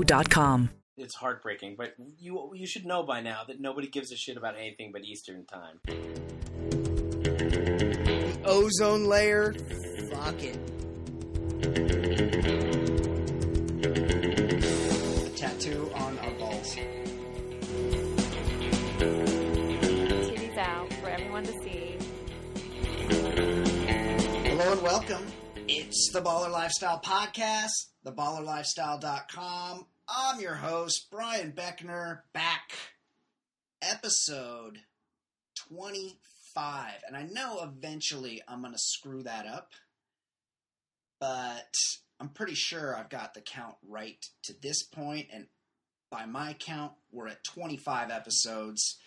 Cancerscreeninfo.com. It's heartbreaking, but you you should know by now that nobody gives a shit about anything but Eastern time. The ozone layer. Fuck it. A tattoo on our balls. Titties out for everyone to see. Hello and welcome. It's the Baller Lifestyle Podcast, theballerlifestyle.com. I'm your host, Brian Beckner, back. Episode 25. And I know eventually I'm going to screw that up, but I'm pretty sure I've got the count right to this point. And by my count, we're at 25 episodes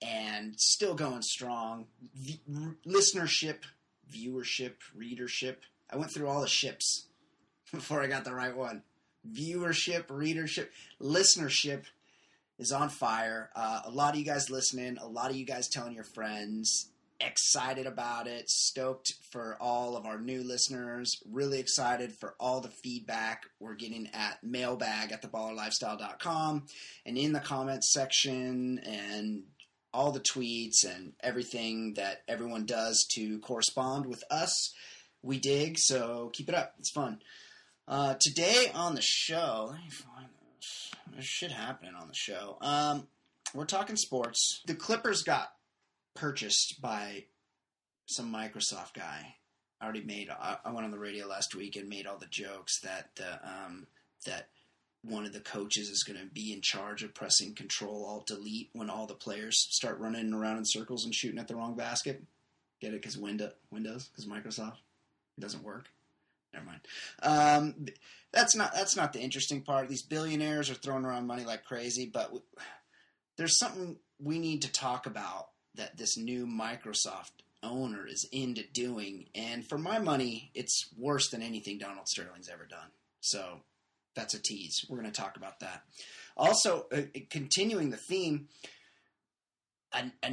and still going strong. Listenership, viewership, readership I went through all the ships before I got the right one. Viewership, readership, listenership is on fire. Uh, a lot of you guys listening, a lot of you guys telling your friends, excited about it, stoked for all of our new listeners, really excited for all the feedback we're getting at mailbag at theballerlifestyle.com and in the comments section and all the tweets and everything that everyone does to correspond with us we dig, so keep it up. It's fun. Uh, today on the show, let me find this. There's shit happening on the show. Um, we're talking sports. The Clippers got purchased by some Microsoft guy. I already made. I, went on the radio last week and made all the jokes that uh, um, that one of the coaches is going to be in charge of pressing Control Alt Delete when all the players start running around in circles and shooting at the wrong basket. Get it? Because Windows, Windows, because Microsoft. It doesn't work. Never mind. Um, that's not that's not the interesting part. These billionaires are throwing around money like crazy, but we, there's something we need to talk about that this new Microsoft owner is into doing, and for my money, it's worse than anything Donald Sterling's ever done. So that's a tease. We're going to talk about that. Also, uh, continuing the theme, a, a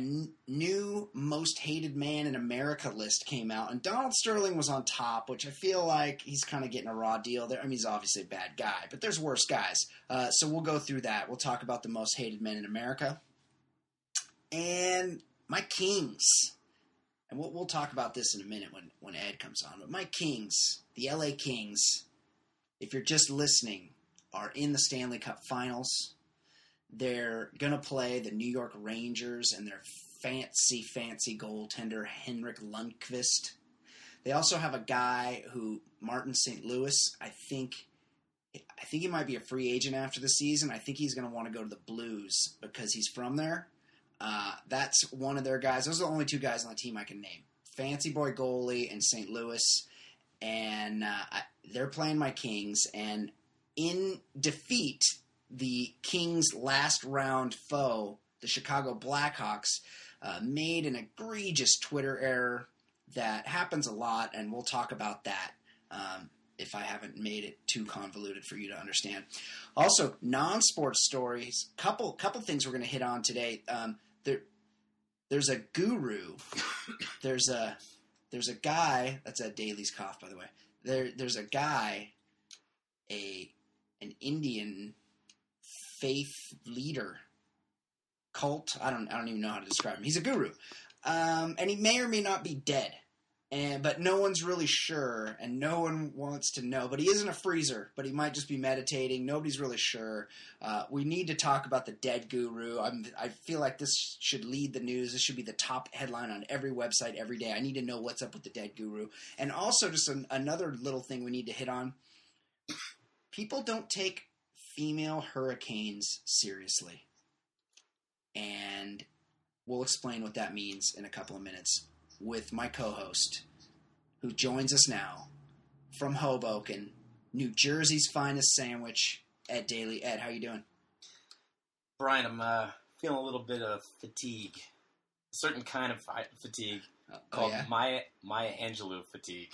new most hated man in America list came out, and Donald Sterling was on top, which I feel like he's kind of getting a raw deal there. I mean, he's obviously a bad guy, but there's worse guys. Uh, so we'll go through that. We'll talk about the most hated men in America and my Kings. And we'll, we'll talk about this in a minute when, when Ed comes on. But my Kings, the LA Kings, if you're just listening, are in the Stanley Cup Finals. They're going to play the New York Rangers and their fancy, fancy goaltender, Henrik Lundqvist. They also have a guy who, Martin St. Louis, I think. I think he might be a free agent after the season. I think he's going to want to go to the Blues because he's from there. Uh, that's one of their guys. Those are the only two guys on the team I can name. Fancy boy goalie and St. Louis, and uh, I, they're playing my Kings. And in defeat, the Kings' last round foe, the Chicago Blackhawks, uh, made an egregious Twitter error that happens a lot, and we'll talk about that um, if I haven't made it too convoluted for you to understand. Also, non-sports stories. Couple couple things we're going to hit on today. Um, there, there's a guru. there's a there's a guy. That's a Daly's cough, by the way. There there's a guy, a an Indian faith leader, cult. I don't I don't even know how to describe him. He's a guru, um, and he may or may not be dead. And, but no one's really sure, and no one wants to know. But he isn't a freezer, but he might just be meditating. Nobody's really sure. Uh, we need to talk about the dead guru. I'm, I feel like this should lead the news. This should be the top headline on every website every day. I need to know what's up with the dead guru. And also, just an, another little thing we need to hit on: people don't take female hurricanes seriously. And we'll explain what that means in a couple of minutes with my co host, who joins us now from Hoboken, New Jersey's finest sandwich, Ed Daly. Ed, how you doing? Brian, I'm uh, feeling a little bit of fatigue. A certain kind of fatigue Oh, called yeah, Maya Maya Angelou fatigue.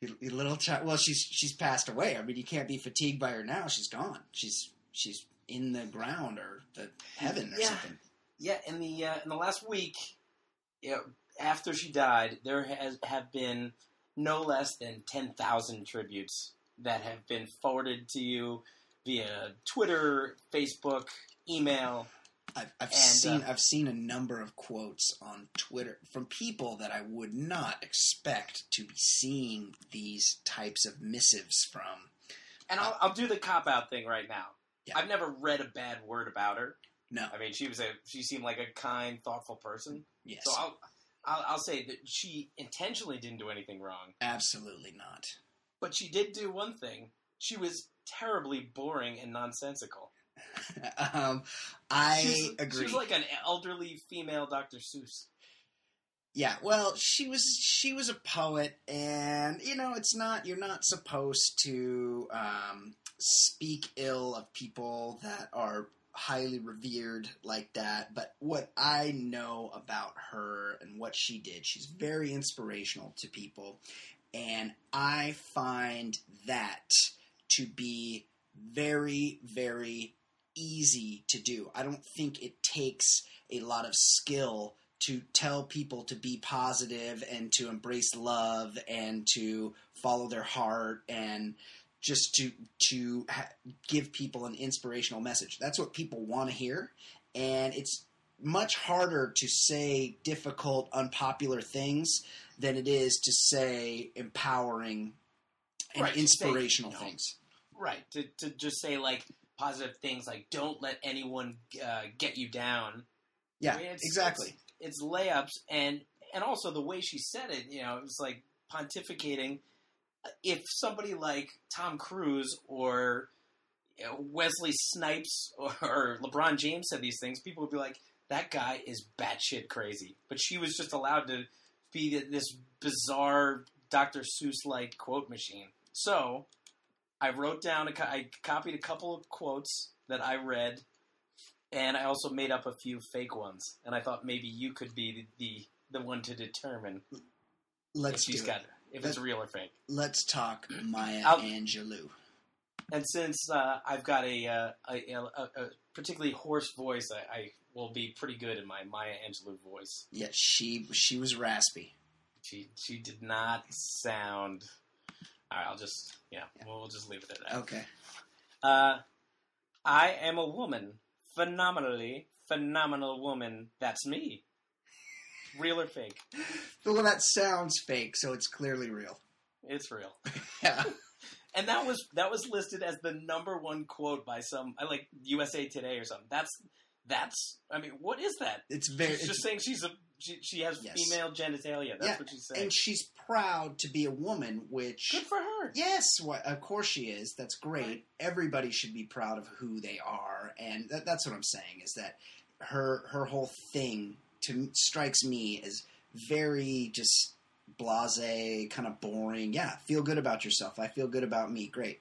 You- you little child. Well, she's she's passed away. I mean, you can't be fatigued by her now. She's gone. She's she's in the ground or the heaven or Yeah. something. Yeah, in the uh, in the last week, you know, after she died, there has have been no less than ten thousand tributes that have been forwarded to you via Twitter, Facebook, email. I've, I've And, seen uh, I've seen a number of quotes on Twitter from people that I would not expect to be seeing these types of missives from. And I'll, I'll do the cop out thing right now. Yeah. I've never read a bad word about her. No, I mean, she was a she seemed like a kind, thoughtful person. yes, So I'll, I'll I'll say that she intentionally didn't do anything wrong, absolutely not. but she did do one thing. She was terribly boring and nonsensical. um, I She's, agree. She was like an elderly female Dr. Seuss. Yeah, well, she was she was a poet, and you know, it's not you're not supposed to um, speak ill of people that are highly revered like that. But what I know about her and what she did, she's very inspirational to people, and I find that to be very very easy to do. I don't think it takes a lot of skill to tell people to be positive and to embrace love and to follow their heart and just to to ha- give people an inspirational message. That's what people want to hear, and it's much harder to say difficult, unpopular things than it is to say empowering and Right, to say, inspirational things. Right. To, to just say, like, positive things like, don't let anyone uh, get you down. Yeah, I mean, it's- exactly. It's layups, and, and also the way she said it, you know, it was like pontificating. If somebody like Tom Cruise or you know, Wesley Snipes or LeBron James said these things, people would be like, that guy is batshit crazy. But she was just allowed to be this bizarre Dr. Seuss like quote machine. So I wrote down, a I copied a couple of quotes that I read, and I also made up a few fake ones. And I thought maybe you could be the the, the one to determine Let's if got it. if it's real or fake. Let's talk Maya I'll- Angelou. And since uh, I've got a, uh, a, a, a particularly hoarse voice, I, I will be pretty good in my Maya Angelou voice. Yeah, she she was raspy. She she did not sound. All right, I'll just yeah, We'll, we'll just leave it at that. Okay. Uh, I am a woman, phenomenally phenomenal woman. That's me. Real or fake? Well, that sounds fake, so it's clearly real. It's real. Yeah. And that was that was listed as the number one quote by some I like USA Today or something. That's that's I mean, what is that? It's very. It's- just saying she's a she, she has Yes. female genitalia. That's Yeah, what she's saying. and she's proud to be a woman, which Good for her. yes, of course she is. That's great. Everybody should be proud of who they are, and that, that's what I'm saying. Is that her her whole thing to strikes me as very just blase, kind of boring. Yeah, feel good about yourself. I feel good about me. Great.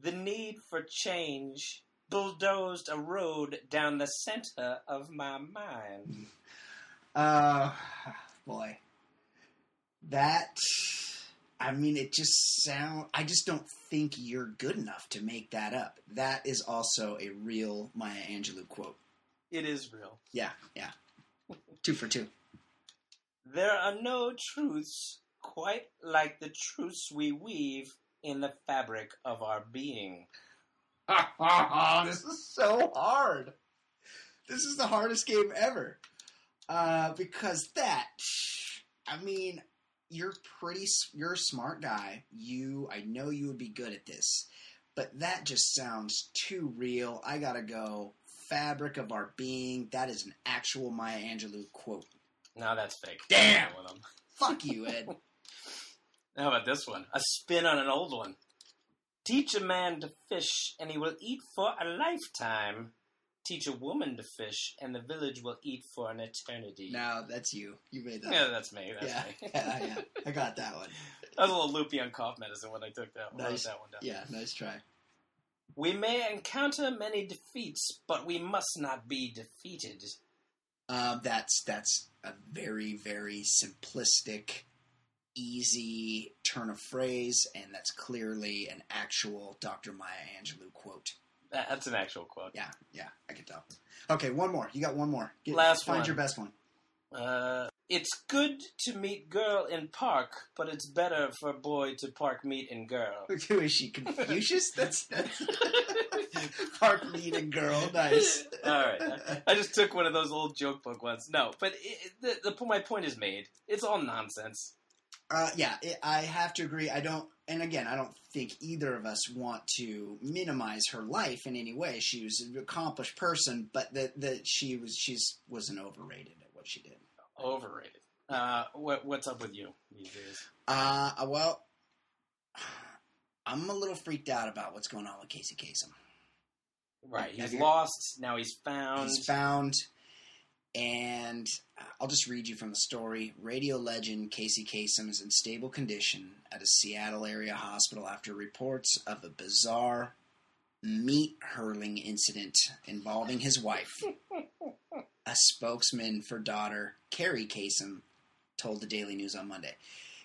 The need for change bulldozed a road down the center of my mind. Uh, boy, that. I mean, it just sound. I just don't think you're good enough to make that up. That is also a real Maya Angelou quote. It is real. Yeah, yeah. Two for two. There are no truths quite like the truths we weave in the fabric of our being. Ha ha ha This is so hard. This is the hardest game ever. Uh, because that, I mean, you're pretty, you're a smart guy. You, I know you would be good at this, but that just sounds too real. I gotta go. Fabric of our being. That is an actual Maya Angelou quote. No, that's fake. Damn. I'm with 'em. Fuck you, Ed. How about this one? A spin on an old one. Teach a man to fish, and he will eat for a lifetime. Teach a woman to fish, and the village will eat for an eternity. Now that's you. You made that. Yeah, that's me. That's yeah, me. yeah, yeah. I got that one. I was a little loopy on cough medicine when I took that, I wrote Nice. that one down. Yeah, nice try. We may encounter many defeats, but we must not be defeated. Um, that's that's a very very simplistic, easy turn of phrase, and that's clearly an actual Dr. Maya Angelou quote. That- That's an actual quote. Yeah, yeah, I can tell. Okay, one more. You got one more. Get, Last find one. your best one. Uh, it's good to meet girl in park, but it's better for boy to park meet in girl. Who is she? Confucius? That's, that's Park meeting girl. Nice. All right, I, I just took one of those old joke book ones. No, but it- the, the my point is made. It's all nonsense. Uh, yeah, it, I have to agree. I don't, and again, I don't think either of us want to minimize her life in any way. She was an accomplished person, but that that she was she's wasn't overrated at what she did. Overrated. Uh, what what's up with you these days? Uh, well, I'm a little freaked out about what's going on with Casey Kasem. Right, Have he's you- lost. Now he's found. He's found, and I'll just read you from the story. Radio legend Casey Kasem is in stable condition at a Seattle area hospital after reports of a bizarre meat hurling incident involving his wife. a spokesman for daughter Carrie Kasem told the Daily News on Monday.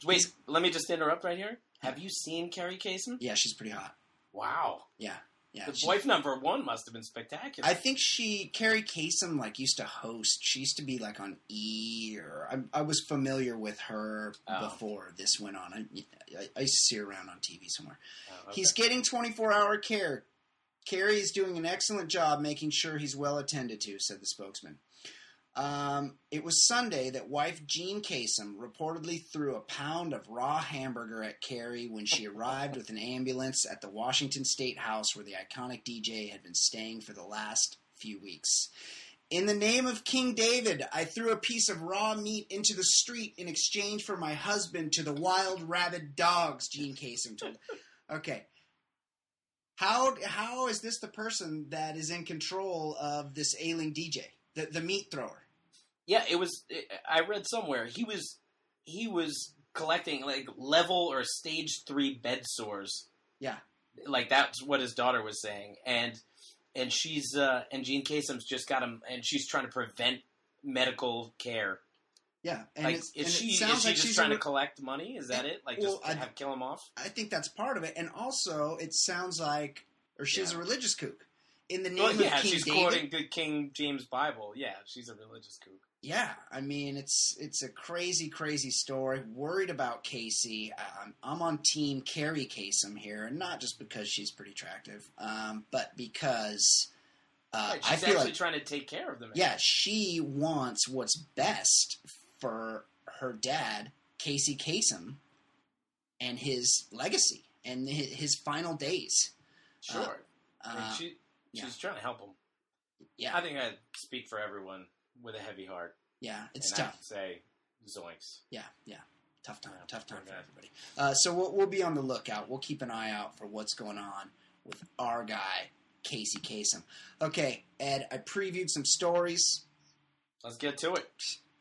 Wait, let me just interrupt right here. Have you seen Carrie Kasem? Yeah, she's pretty hot. Wow, Yeah, yeah. the she- wife number one must have been spectacular. I think she Carrie Kasem like used to host. She used to be like on E or I, I was familiar with her Oh. before this went on. I, I, I used to see her around on TV somewhere. Oh, okay. He's getting 24 hour care. Carrie is doing an excellent job making sure he's well attended to," said the spokesman. Um, it was Sunday that wife Jean Kasem reportedly threw a pound of raw hamburger at Carrie when she arrived with an ambulance at the Washington State House where the iconic DJ had been staying for the last few weeks. In the name of King David, I threw a piece of raw meat into the street in exchange for my husband to the wild rabid dogs, Jean Kasem told. Okay. How how is this the person that is in control of this ailing DJ, the the meat thrower? Yeah, it was. I read somewhere he was he was collecting like level or stage three bed sores. Yeah. like that's what his daughter was saying, and and she's uh, and Jean Kasem's just got him, and she's trying to prevent medical care. Yeah, and like, is and she it is sounds she like just she's trying to collect money? Is that it? Like Well, just I- have kill him off? I think that's part of it, and also it sounds like, or she's Yeah. a religious kook. In the name Well, yeah, of King she's David, quoting the King James Bible. Yeah, she's a religious kook. Yeah, I mean it's it's a crazy, crazy story. Worried about Casey. Um, I'm on Team Carrie Kasem here, and not just because she's pretty attractive, um, but because uh, Right, I feel actually like trying to take care of them. yeah, she wants what's best for her dad, Casey Kasem, and his legacy and his, his final days. sure. I mean, Uh, she yeah. she's trying to help him. yeah, I think I speak for everyone with a heavy heart. yeah, it's and tough. say zoinks. Yeah, yeah. Tough time. Yeah, tough time for everybody. Uh, so we'll, we'll be on the lookout. We'll keep an eye out for what's going on with our guy, Casey Kasem. Okay, Ed, I previewed some stories. Let's get to it.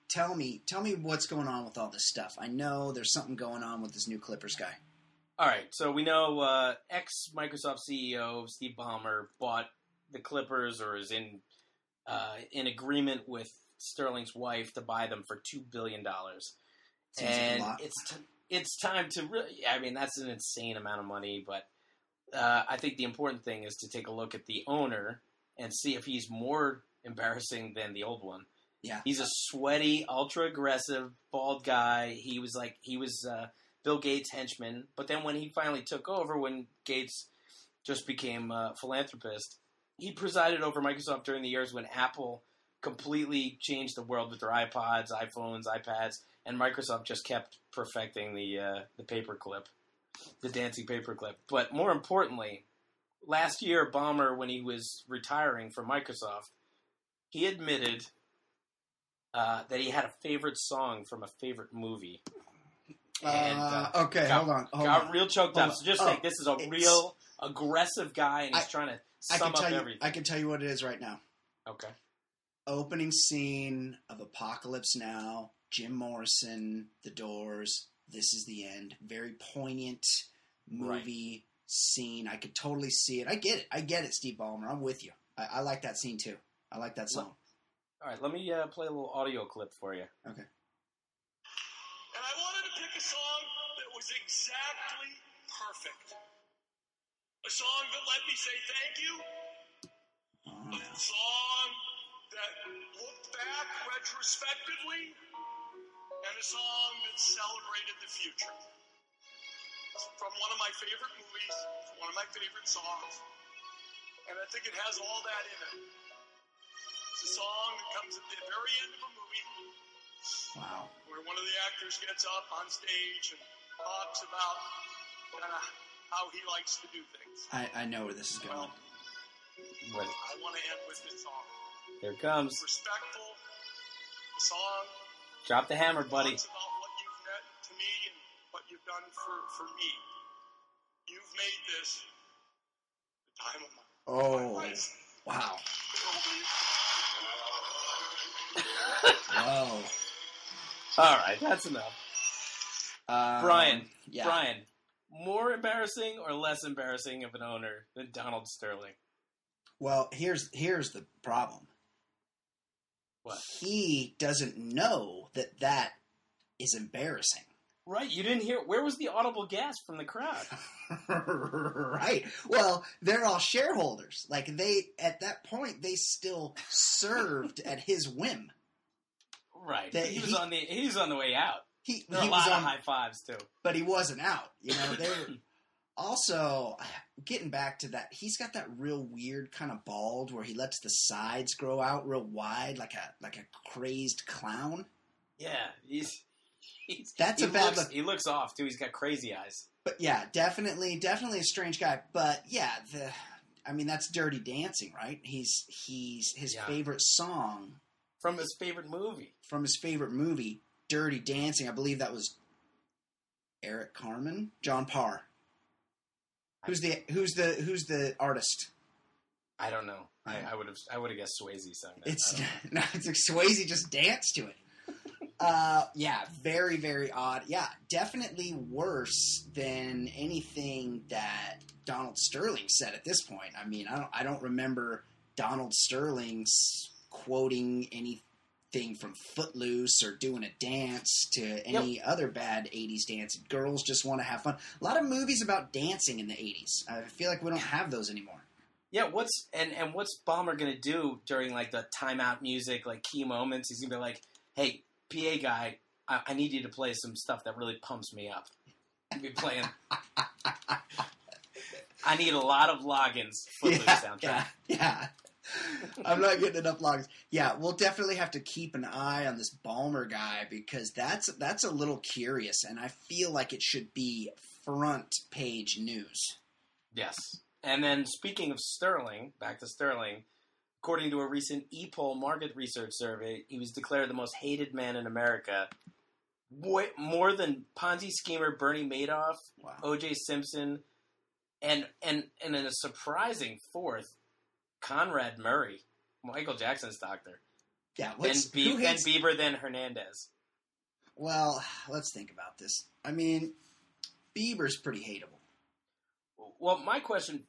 Tell me, tell me what's going on with all this stuff. I know there's something going on with this new Clippers guy. All right, so we know uh, ex Microsoft CEO Steve Ballmer bought the Clippers, or is in uh, in agreement with Sterling's wife to buy them for two billion dollars, Seems like a and it's t- it's time to really. I mean, that's an insane amount of money, but uh, I think the important thing is to take a look at the owner and see if he's more embarrassing than the old one. Yeah. He's a sweaty, ultra aggressive, bald guy. He was like he was uh, Bill Gates' henchman, but then when he finally took over, when Gates just became a philanthropist, he presided over Microsoft during the years when Apple completely changed the world with their iPods, iPhones, iPads, and Microsoft just kept perfecting the uh, the paperclip, the dancing paperclip. But more importantly, last year, Ballmer, when he was retiring from Microsoft, he admitted uh, that he had a favorite song from a favorite movie. And, Uh, uh, okay, got- hold on. Hold Got on. real choked Hold up. on. So just Oh, think, this is a real aggressive guy, and he's I- trying to I sum can tell you. everything. I can tell you what it is right now. okay. Opening scene of Apocalypse Now. Jim Morrison, The Doors. This is the end. Very poignant movie scene. I could totally see it. I get it. I get it, Steve Ballmer. I'm with you. I, I like that scene too. I like that song. All right, let me uh, play a little audio clip for you. Okay. And I wanted to pick a song that was exactly perfect. A song that let me say thank you. Oh, A song that looked back retrospectively. And a song that celebrated the future. From one of my favorite movies, one of my favorite songs. And I think it has all that in it. It's a song that comes at the very end of a movie Wow. where one of the actors gets up on stage and talks about kind of how he likes to do things. I, I know where this is going. But I want to end with this song. here it comes. Respectful. The song Drop the hammer, buddy. talks about what you've meant to me and what you've done for, for me. You've made this the time of my, Oh, my life. wow. Nobody- Whoa. All right, that's enough. Um, Brian, yeah. Brian, more embarrassing or less embarrassing of an owner than Donald Sterling? Well, here's here's the problem. What? He doesn't know that that is embarrassing. Right, you didn't hear. Where was the audible gasp from the crowd? right. Well, they're all shareholders. Like they at that point they still served at his whim. Right, That he was he- on the he was on the way out. He, There he a was lot on, of high fives too. but he wasn't out. You know, they're also getting back to that. He's got that real weird kind of bald where he lets the sides grow out real wide, like a like a crazed clown. Yeah, he's he's That's he a bad looks, look. He looks off too. He's got crazy eyes. But yeah, definitely, definitely a strange guy. But yeah, the I mean that's Dirty Dancing, right? He's he's his Yeah. favorite song From his favorite movie. from his favorite movie, Dirty Dancing. I believe that was Eric Carmen, John Parr. Who's the who's the who's the artist? I don't know. I, I would have I would have guessed Swayze sung that. It's no, it's like Swayze just danced to it. Uh, yeah, very very odd. Yeah, definitely worse than anything that Donald Sterling said at this point. I mean, I don't I don't remember Donald Sterling's quoting anything from Footloose or doing a dance to any other bad 80s dance. Girls just want to have fun. A lot of movies about dancing in the 80s. I feel like we don't have those anymore. Yeah, what's and and what's Bomber gonna do during like the timeout music, like key moments? He's gonna be like, "Hey, PA guy, I, I need you to play some stuff that really pumps me up." He'll be playing. I need a lot of logins. Footloose soundtrack. yeah, yeah. I'm not getting enough logs. Yeah, we'll definitely have to keep an eye on this Ballmer guy because that's that's a little curious, and I feel like it should be front page news. Yes. And then speaking of Sterling, back to Sterling, according to a recent e-poll market research survey, he was declared the most hated man in America. Way, more than Ponzi schemer Bernie Madoff, Wow. O.J. Simpson, and and and in a surprising fourth, Conrad Murray, Michael Jackson's doctor, Yeah, then, let's, Be- then Bieber, then Hernandez. Well, let's think about this. I mean, Bieber's pretty hateable. Well, my question,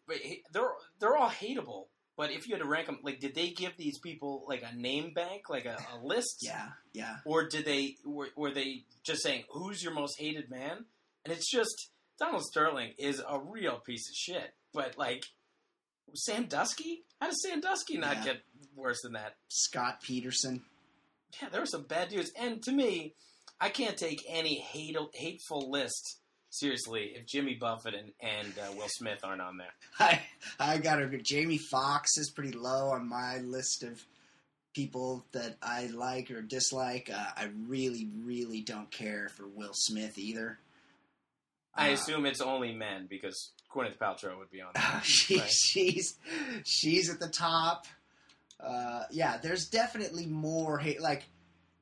they're they're all hateable. But if you had to rank them, like, did they give these people like a name bank, like a, a list? Yeah, yeah. Or did they were, were they just saying who's your most hated man? And it's just Donald Sterling is a real piece of shit. But like Sandusky, how does Sandusky not Yeah. get worse than that? Scott Peterson. Yeah, there were some bad dudes. And to me, I can't take any hate, hateful list seriously if Jimmy Buffett and, and uh, Will Smith aren't on there. I I got to Jamie Foxx is pretty low on my list of people that I like or dislike. Uh, I really, really don't care for Will Smith either. I assume it's only men because Gwyneth Paltrow would be on there. she, Right. she's she's at the top. Uh, yeah, there's definitely more hate. Like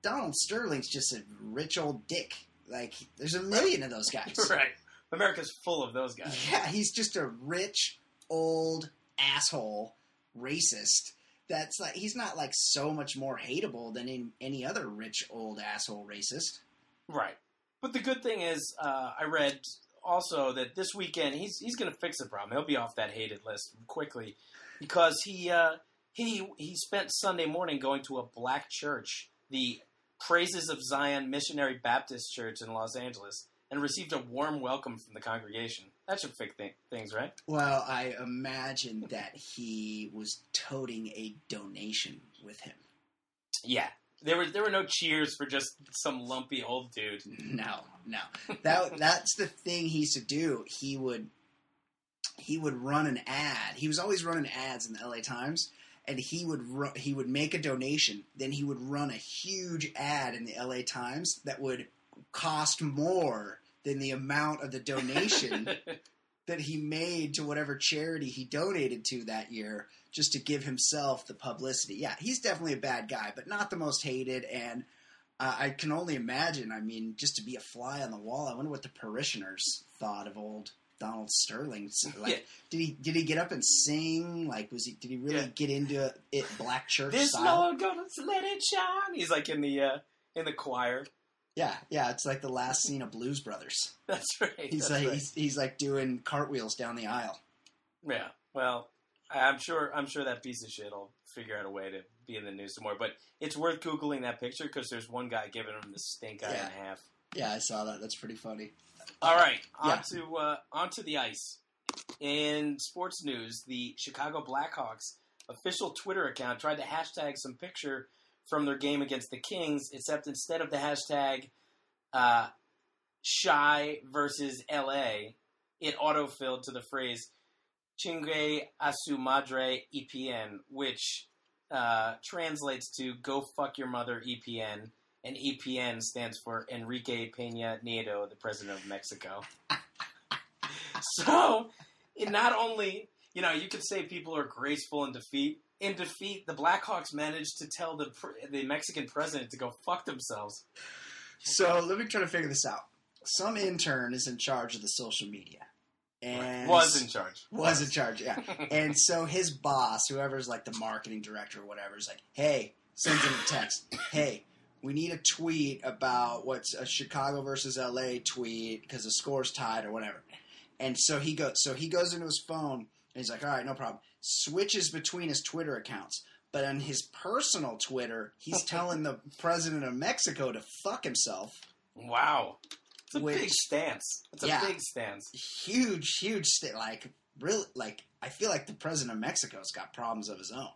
Donald Sterling's just a rich old dick. Like there's a million of those guys. right. America's full of those guys. Yeah, he's just a rich old asshole racist. That's like he's not like so much more hateable than in any other rich old asshole racist. Right. But the good thing is, uh, I read also that this weekend he's he's going to fix the problem. He'll be off that hated list quickly because he uh, he he spent Sunday morning going to a black church, the Praises of Zion Missionary Baptist Church in Los Angeles, and received a warm welcome from the congregation. That should fix th- things, right? Well, I imagine that he was toting a donation with him. Yeah. There were there were no cheers for just some lumpy old dude. No, no. That that's the thing he used to do. He would he would run an ad. He was always running ads in the LA Times, and he would ru- he would make a donation. Then he would run a huge ad in the LA Times that would cost more than the amount of the donation that he made to whatever charity he donated to that year just to give himself the publicity. Yeah, he's definitely a bad guy, but not the most hated. And uh, I can only imagine, I mean, just to be a fly on the wall, I wonder what the parishioners thought of old Donald Sterling. Like, Yeah. did he did he get up and sing? Like, was he did he really Yeah. get into it black church this style? Lord gonna let it shine. He's like in the uh, in the choir. Yeah, yeah, it's like the last scene of Blues Brothers. That's right. He's that's like right. he's, he's like doing cartwheels down the aisle. Yeah. Well, I'm sure. I'm sure that piece of shit will figure out a way to be in the news some more. But it's worth googling that picture because there's one guy giving him the stink eye Yeah. and a half. Yeah, I saw that. That's pretty funny. All right, Yeah. onto uh, onto the ice. In sports news, the Chicago Blackhawks official Twitter account tried to hashtag some picture from their game against the Kings, except instead of the hashtag uh, "shy versus LA," it autofilled to the phrase "chingue a su madre EPN," which uh, translates to "Go fuck your mother EPN." And EPN stands for Enrique Peña Nieto, the president of Mexico. so, not only, you know, you could say people are graceful in defeat. In defeat, the Blackhawks managed to tell the the Mexican president to go fuck themselves. So let me try to figure this out. Some intern is in charge of the social media, and Was in charge. was in charge, yeah. and so his boss, whoever's like the marketing director or whatever, is like, "Hey," sends him a text. "Hey, we need a tweet about what's a Chicago versus LA tweet because the score's tied or whatever." And so he goes. So he goes into his phone and he's like, "All right, no problem." Switches between his Twitter accounts. But on his personal Twitter, he's telling the president of Mexico to fuck himself. Wow. It's a Which- big stance. It's a Yeah. big stance. huge, huge like really like I feel like the president of Mexico's got problems of his own.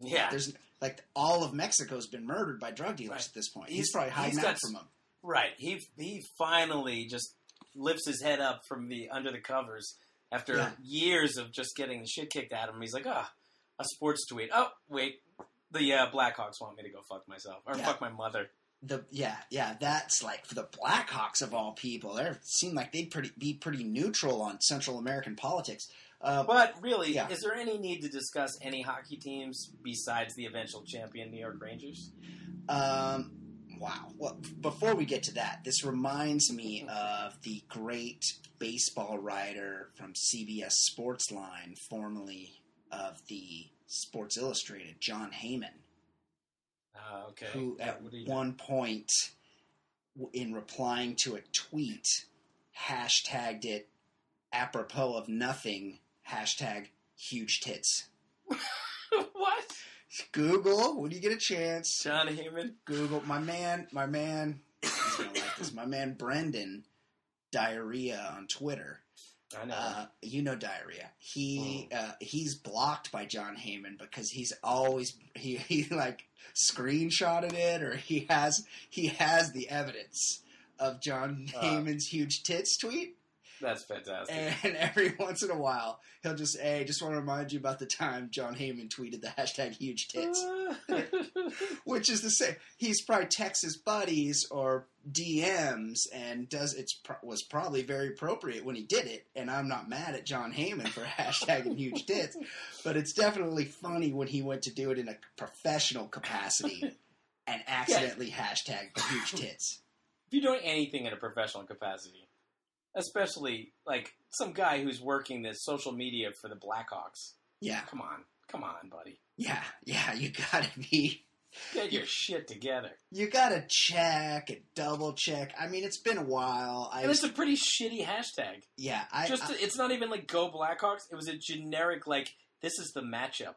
Yeah. There's like all of Mexico's been murdered by drug dealers Right. at this point. He's, He's- probably hiding he's out got from them. Right. He he finally just lifts his head up from the under the covers after Yeah. years of just getting the shit kicked out of him. He's like, ah, a sports tweet. Oh, wait, the uh, Blackhawks want me to go fuck myself or Yeah. fuck my mother. The yeah yeah that's like for the Blackhawks of all people. They seem like they'd pretty be pretty neutral on Central American politics. Uh, But really, Yeah. is there any need to discuss any hockey teams besides the eventual champion New York Rangers? Um, wow. Well, before we get to that, this reminds me of the great baseball writer from CBS Sportsline, formerly of the Sports Illustrated, Jon Heyman, Uh, okay. who at one point, in replying to a tweet, hashtagged it apropos of nothing, hashtag huge tits. what? Google, when you get a chance, Jon Heyman? Google my man, my man. He's gonna like this. My man Brendan, diarrhea on Twitter. I know. Uh, you know diarrhea. He uh, he's blocked by Jon Heyman because he's always he he like screenshotted it or he has he has the evidence of Jon Uh. Heyman's huge tits tweet. That's fantastic. And every once in a while, he'll just, hey, just want to remind you about the time Jon Heyman tweeted the hashtag huge tits. which is the same. He's probably texts his buddies or DMs and does it's was probably very appropriate when he did it. And I'm not mad at Jon Heyman for hashtagging huge tits, but it's definitely funny when he went to do it in a professional capacity and accidentally hashtagged huge tits. if you're doing anything in a professional capacity, especially like some guy who's working this social media for the Blackhawks. Yeah, Come on, come on, buddy, yeah, yeah. You gotta be. get your shit together. You gotta check and double check. I mean, it's been a while. I And it's a pretty shitty hashtag. yeah. I Just I- it's not even like Go Blackhawks. It was a generic like this is the matchup.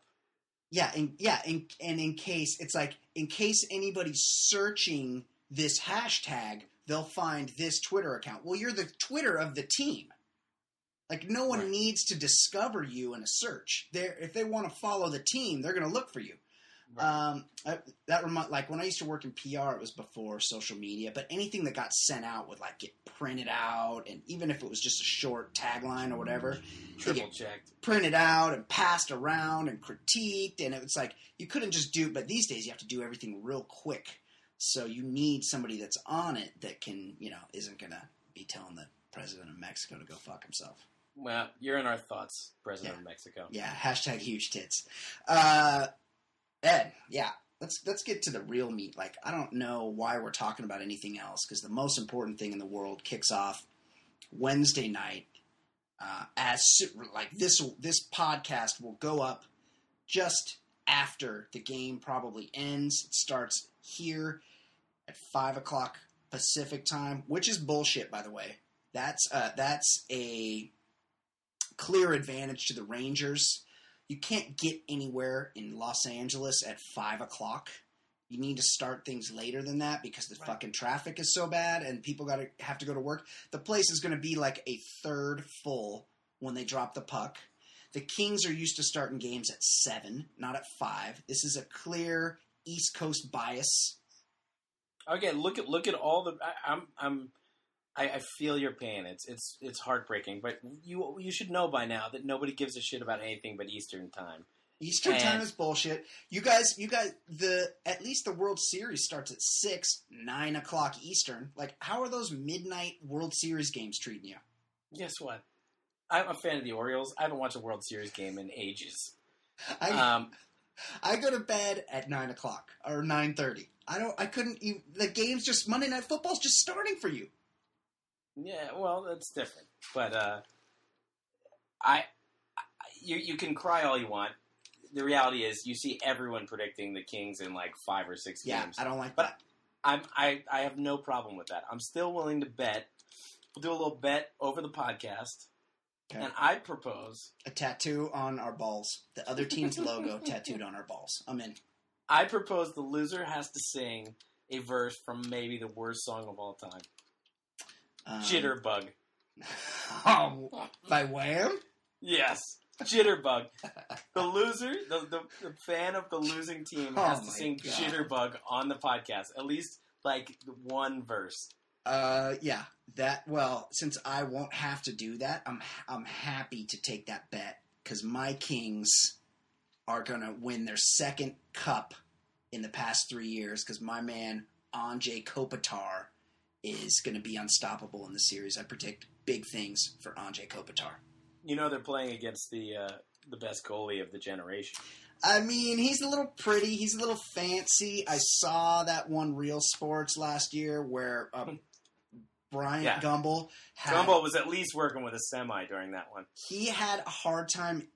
Yeah, and yeah, in, and in case it's like in case anybody's searching this hashtag, they'll find this Twitter account. Well, you're the Twitter of the team. Like no one Right. needs to discover you in a search. They if they want to follow the team, they're going to look for you. Um, I, that remind like when I used to work in PR, it was before social media. But anything that got sent out would like get printed out, and even if it was just a short tagline or whatever, Triple checked. printed out and passed around and critiqued and it was like you couldn't just do but these days you have to do everything real quick so you need somebody that's on it that can you know isn't gonna be telling the president of mexico to go fuck himself Well, you're in our thoughts, President Yeah. of Mexico. yeah hashtag huge tits uh ed yeah let's let's get to the real meat like i don't know why we're talking about anything else because the most important thing in the world kicks off wednesday night uh, as like this this podcast will go up just after the game probably ends. It starts here at five o'clock Pacific time, which is bullshit, by the way. That's uh, that's a clear advantage to the Rangers. You can't get anywhere in Los Angeles at five o'clock. You need to start things later than that because the Right. fucking traffic is so bad and people got to have to go to work. The place is going to be like a third full when they drop the puck. The Kings are used to starting games at seven, not at five. This is a clear East Coast bias. Again, look at look at all the. I, I'm I'm. I, I feel your pain. It's it's it's heartbreaking, but you you should know by now that nobody gives a shit about anything but Eastern time. Eastern And- time is bullshit. You guys, you guys, the at least the World Series starts at six, nine o'clock Eastern. Like, how are those midnight World Series games treating you? Guess what? I'm a fan of the Orioles. I haven't watched a World Series game in ages. I Um, I go to bed at nine o'clock or nine thirty. I don't. I couldn't. Even, the game's just Monday Night Football's just starting for you. yeah, well, that's different. But uh, I, I, you you can cry all you want. The reality is, you see everyone predicting the Kings in like five or six Yeah, games. I don't like But- that. I'm I, I have no problem with that. I'm still willing to bet. We'll do a little bet over the podcast, Okay. and I propose A tattoo on our balls. The other team's logo tattooed on our balls. I'm in. I propose the loser has to sing a verse from maybe the worst song of all time, Um, Jitterbug. Oh, by Wham. Yes, Jitterbug. The loser, the, the, the fan of the losing team has Oh to sing God. Jitterbug on the podcast. At least like one verse. Uh, yeah. That well, since I won't have to do that, I'm I'm happy to take that bet because my Kings are gonna win their second cup in the past three years because my man Anze Kopitar is gonna be unstoppable in the series. I predict big things for Anze Kopitar. You know they're playing against the uh, the best goalie of the generation. I mean, he's a little pretty. He's a little fancy. I saw that one Real Sports last year where uh, Bryant Yeah. Gumbel had Gumbel was at least working with a semi during that one. he had a hard time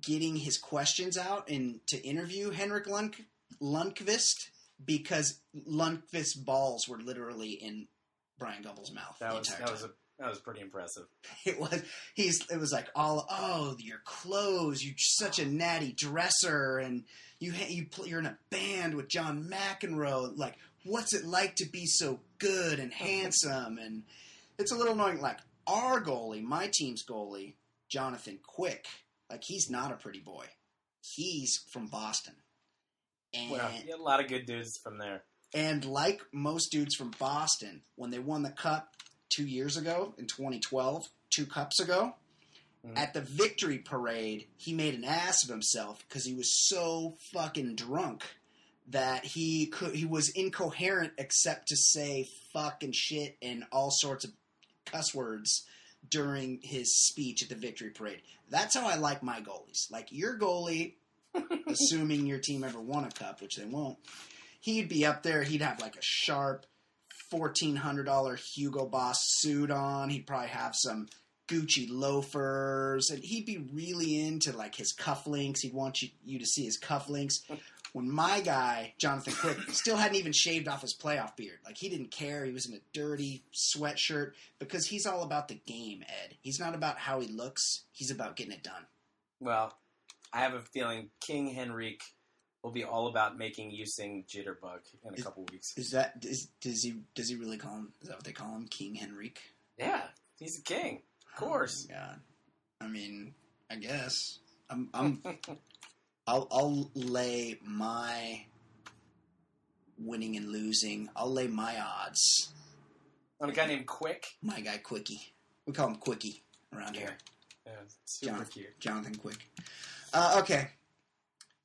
getting his questions out and to interview Henrik Lund- Lundqvist because Lundqvist's balls were literally in Bryant Gumbel's mouth That the was that was a that was pretty impressive. it was he's it was like all oh your clothes you're such a natty dresser and you you you're in a band with John McEnroe like what's it like to be so good and handsome? And it's a little annoying. Like our goalie my team's goalie Jonathan Quick like he's not a pretty boy. He's from Boston. And yeah, a lot of good dudes from there. and like most dudes from Boston, when they won the cup two years ago in 2012, two cups ago, Mhm. at the victory parade, he made an ass of himself because he was so fucking drunk that he could he was incoherent except to say fuck and shit and all sorts of cuss words during his speech at the victory parade. That's how I like my goalies. Like your goalie, assuming your team ever won a cup, which they won't, he'd be up there. He'd have like a sharp fourteen hundred dollar Hugo Boss suit on. He'd probably have some Gucci loafers, and he'd be really into like his cufflinks. He'd want you, you to see his cufflinks. When my guy Jonathan Quick still hadn't even shaved off his playoff beard, like he didn't care. He was in a dirty sweatshirt because he's all about the game. Ed, he's not about how he looks. He's about getting it done. Well, I have a feeling King Henrik will be all about making you sing Jitterbug in a Is- couple weeks. Is that is, does he does he really call him? Is that what they call him, King Henrik? Yeah, he's a king. Of course. Oh God. I mean, I guess I'm. I'm I'll I'll lay my winning and losing. I'll lay my odds. On a guy named Quick. My guy Quickie. We call him Quickie around here. Yeah, super John- cute. Jonathan Quick. Uh, okay.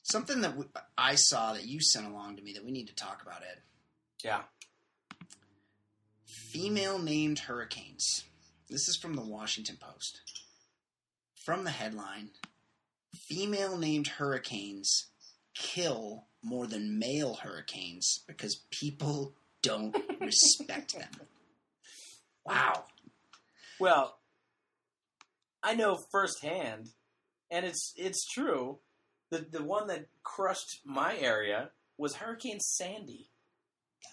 Something that we, I saw that you sent along to me that we need to talk about, Ed. Yeah. Female named hurricanes. This is from the Washington Post. From the headline Female named hurricanes kill more than male hurricanes because people don't respect them. Wow. Well, I know firsthand, and it's it's true. The the one that crushed my area was Hurricane Sandy.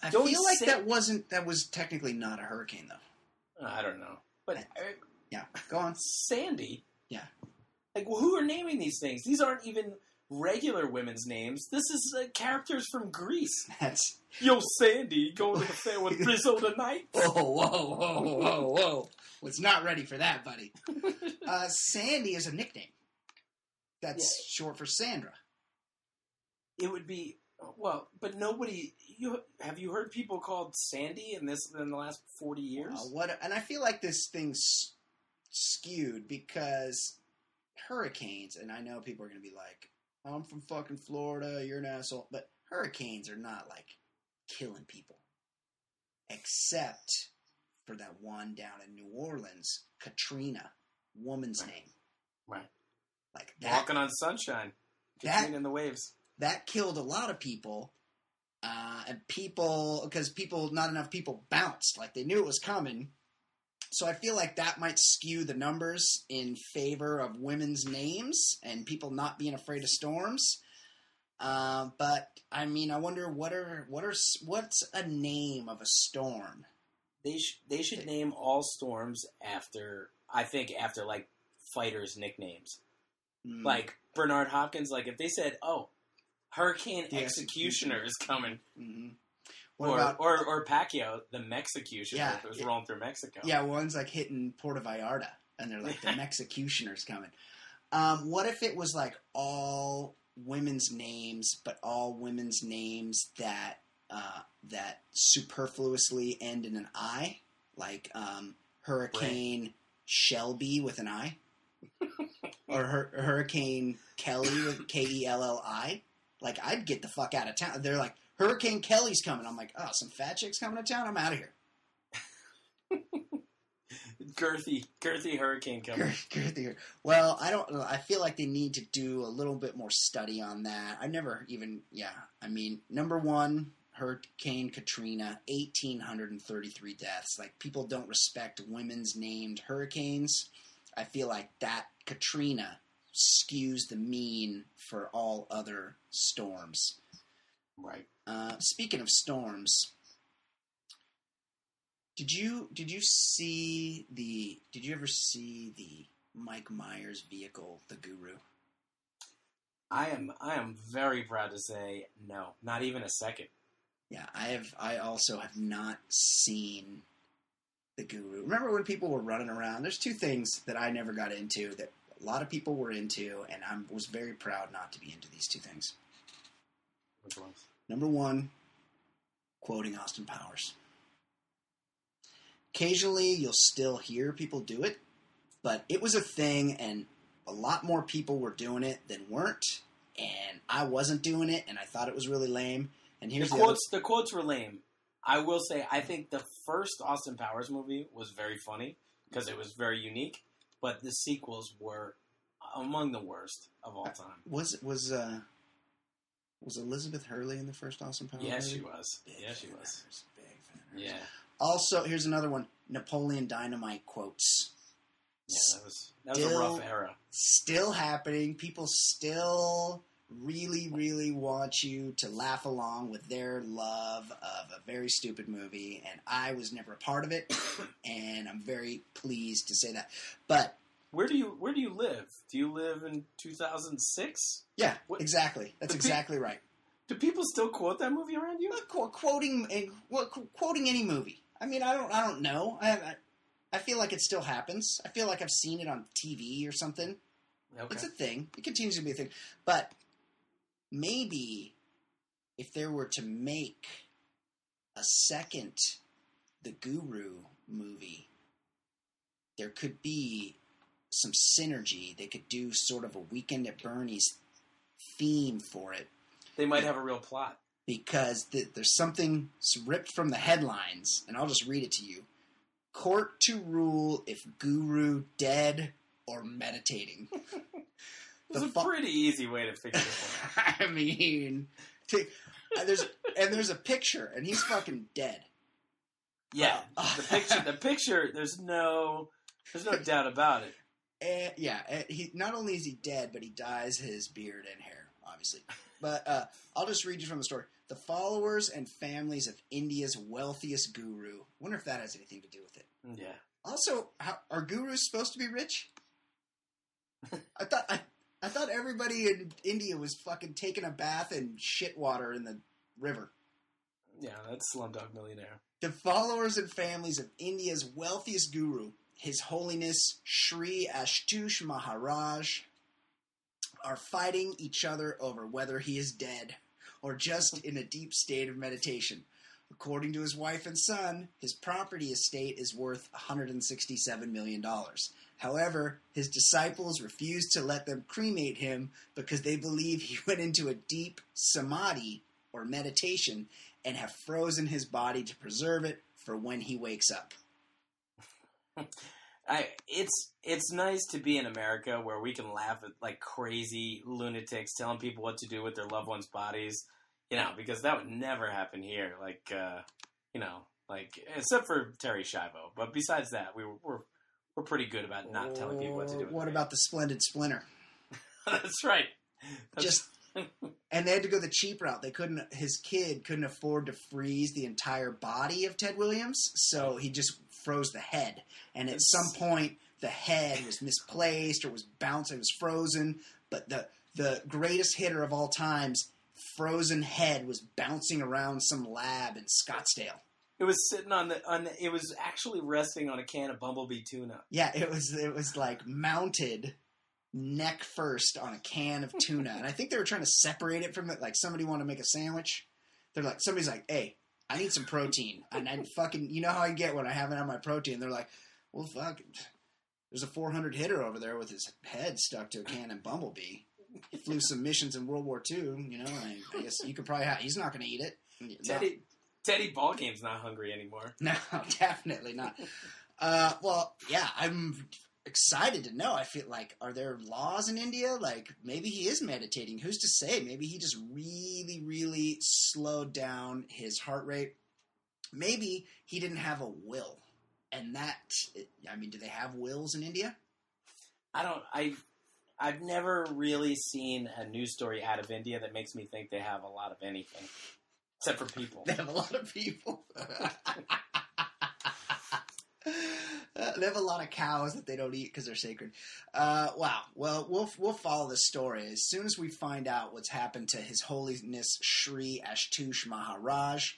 I Don't feel like that wasn't that was technically not a hurricane though. I don't know, but uh, Yeah, go on. Sandy. Yeah. Like, well, who are naming these things? These aren't even regular women's names. This is uh, characters from Grease. That's Yo, Sandy, going to the fair with Rizzo tonight. whoa, whoa, whoa, whoa, whoa. Was not ready for that, buddy. Uh, Sandy is a nickname. That's short for Sandra. It would be well, but nobody. You have you heard people called Sandy in this in the last forty years? Uh, what? And I feel like this thing's skewed because hurricanes, and I know people are going to be like, "I'm from fucking Florida, you're an asshole," but hurricanes are not like killing people, except for that one down in New Orleans, Katrina, woman's Right. name, Right. like that. Walking on sunshine, That- Katrina in the waves. that killed a lot of people. Uh, and people, because people, not enough people bounced. Like they knew it was coming. So I feel like that might skew the numbers in favor of women's names and people not being afraid of storms. Uh, but I mean, I wonder what are what are what's a name of a storm? They sh- they should name all storms after I think after like fighters' nicknames. Hmm. Like Bernard Hopkins. Like if they said, "Oh, Hurricane The Executioner is coming," Mhm. What or, about or or Pacquiao, the Mexicutioner, Yeah, it was it- rolling through Mexico. Yeah, one's like hitting Puerto Vallarta, and they're like the Mexicutioner's coming. Um, what if it was like all women's names, but all women's names that uh, that superfluously end in an I, like um, Hurricane Shelby with an I, or Hur- Hurricane Kelly with K E L L I? Like I'd get the fuck out of town. They're like Hurricane Kelly's coming. I'm like, oh, some fat chicks coming to town. I'm out of here. girthy, girthy hurricane coming. Girth- girthier. Well, I don't. I feel like they need to do a little bit more study on that. I never even. Yeah, I mean, number one, Hurricane Katrina, eighteen hundred and thirty-three deaths. Like people don't respect women's named hurricanes. I feel like that Katrina skews the mean for all other storms. Right. Uh, speaking of storms, did you did you see the did you ever see the Mike Myers vehicle, the Guru? I am I am very proud to say no, not even a second. Yeah, I have. I also have not seen the Guru. Remember when people were running around? There's two things that I never got into that a lot of people were into, and I was very proud not to be into these two things. Which ones? Number one, quoting Austin Powers. Occasionally, you'll still hear people do it, but it was a thing, and a lot more people were doing it than weren't. And I wasn't doing it, and I thought it was really lame. And here's the the, other, quotes. The quotes were lame. I will say, I think the first Austin Powers movie was very funny because it was very unique, but the sequels were among the worst of all time. was was uh was Elizabeth Hurley in the first Austin Powers? Yes, movie? she was. Big Yeah, she was. hers, Big fan of. Yeah. Also, here's another one: Napoleon Dynamite quotes. Yeah, that was that was a rough era. Still happening. People still really, really want you to laugh along with their love of a very stupid movie, and I was never a part of it, and I'm very pleased to say that. But Where do you Where do you live? Do you live in 2006? yeah, What- exactly. That's the pe- exactly right. Do people still quote that movie around you? Qu- quoting eh, and what quoting any movie. I mean, I don't, I don't know. I, I, I feel like it still happens. I feel like I've seen it on TV or something. Okay. It's a thing. It continues to be a thing. But maybe if there were to make a second The Guru movie, there could be some synergy. They could do sort of a Weekend at Bernie's theme for it They might have a real plot. because th- there's something ripped from the headlines, and I'll just read it to you. Court to rule if Guru dead or meditating. It's a fu- pretty easy way to figure this out. I mean, t- uh, there's and there's a picture, and he's fucking dead. Yeah, the picture. The picture. There's no. There's no doubt about it. And, yeah, and he not only is he dead, but he dyes his beard and hair, obviously. But uh, I'll just read you from the story. The followers and families of India's wealthiest guru. Wonder if that has anything to do with it. Yeah. Also, how, are gurus supposed to be rich? I thought I, I thought everybody in India was fucking taking a bath in shit water in the river. Yeah, that's Slumdog Millionaire. The followers and families of India's wealthiest guru, His Holiness Sri Ashtush Maharaj, are fighting each other over whether he is dead or just in a deep state of meditation. According to his wife and son, his property estate is worth $167 million. However, his disciples refuse to let them cremate him because they believe he went into a deep samadhi or meditation and have frozen his body to preserve it for when he wakes up. I it's it's nice to be in America where we can laugh at like crazy lunatics telling people what to do with their loved ones' bodies, you know, because that would never happen here. Like, uh, you know, like except for Terri Schiavo, but besides that, we were we're, we're pretty good about not telling people what to do. What about the splendid splinter? That's right. That's- Just and they had to go the cheap route. They couldn't. His kid couldn't afford to freeze the entire body of Ted Williams, so he just froze the head. And at some point, the head was misplaced or was bounced. It was frozen. But the the greatest hitter of all times, frozen head, was bouncing around some lab in Scottsdale. it was sitting on the on the, it was actually resting on a can of Bumblebee tuna. Yeah, it was it was like mounted neck first on a can of tuna, and I think they were trying to separate it from it. Like somebody wanted to make a sandwich. They're like, somebody's like, "Hey, I need some protein," and I fucking, you know how I get when I haven't had my protein. They're like, "Well, fuck, there's a 400 hitter over there with his head stuck to a can of Bumblebee. He flew some missions in World War II. You know, I, I guess you could probably have. He's not going to eat it. Teddy Teddy Ballgame's not hungry anymore. No, definitely not. Uh, well, yeah, I'm excited to know. I feel like, are there laws in India? Like, maybe he is meditating. Who's to say? Maybe he just really, really slowed down his heart rate. Maybe he didn't have a will. And that, I mean, do they have wills in India? I don't. I. I've never really seen a news story out of India that makes me think they have a lot of anything, except for people. They have a lot of people. Uh, they have a lot of cows that they don't eat because they're sacred. Uh, wow. Well, we'll we'll follow the story as soon as we find out what's happened to His Holiness Sri Ashtush Maharaj.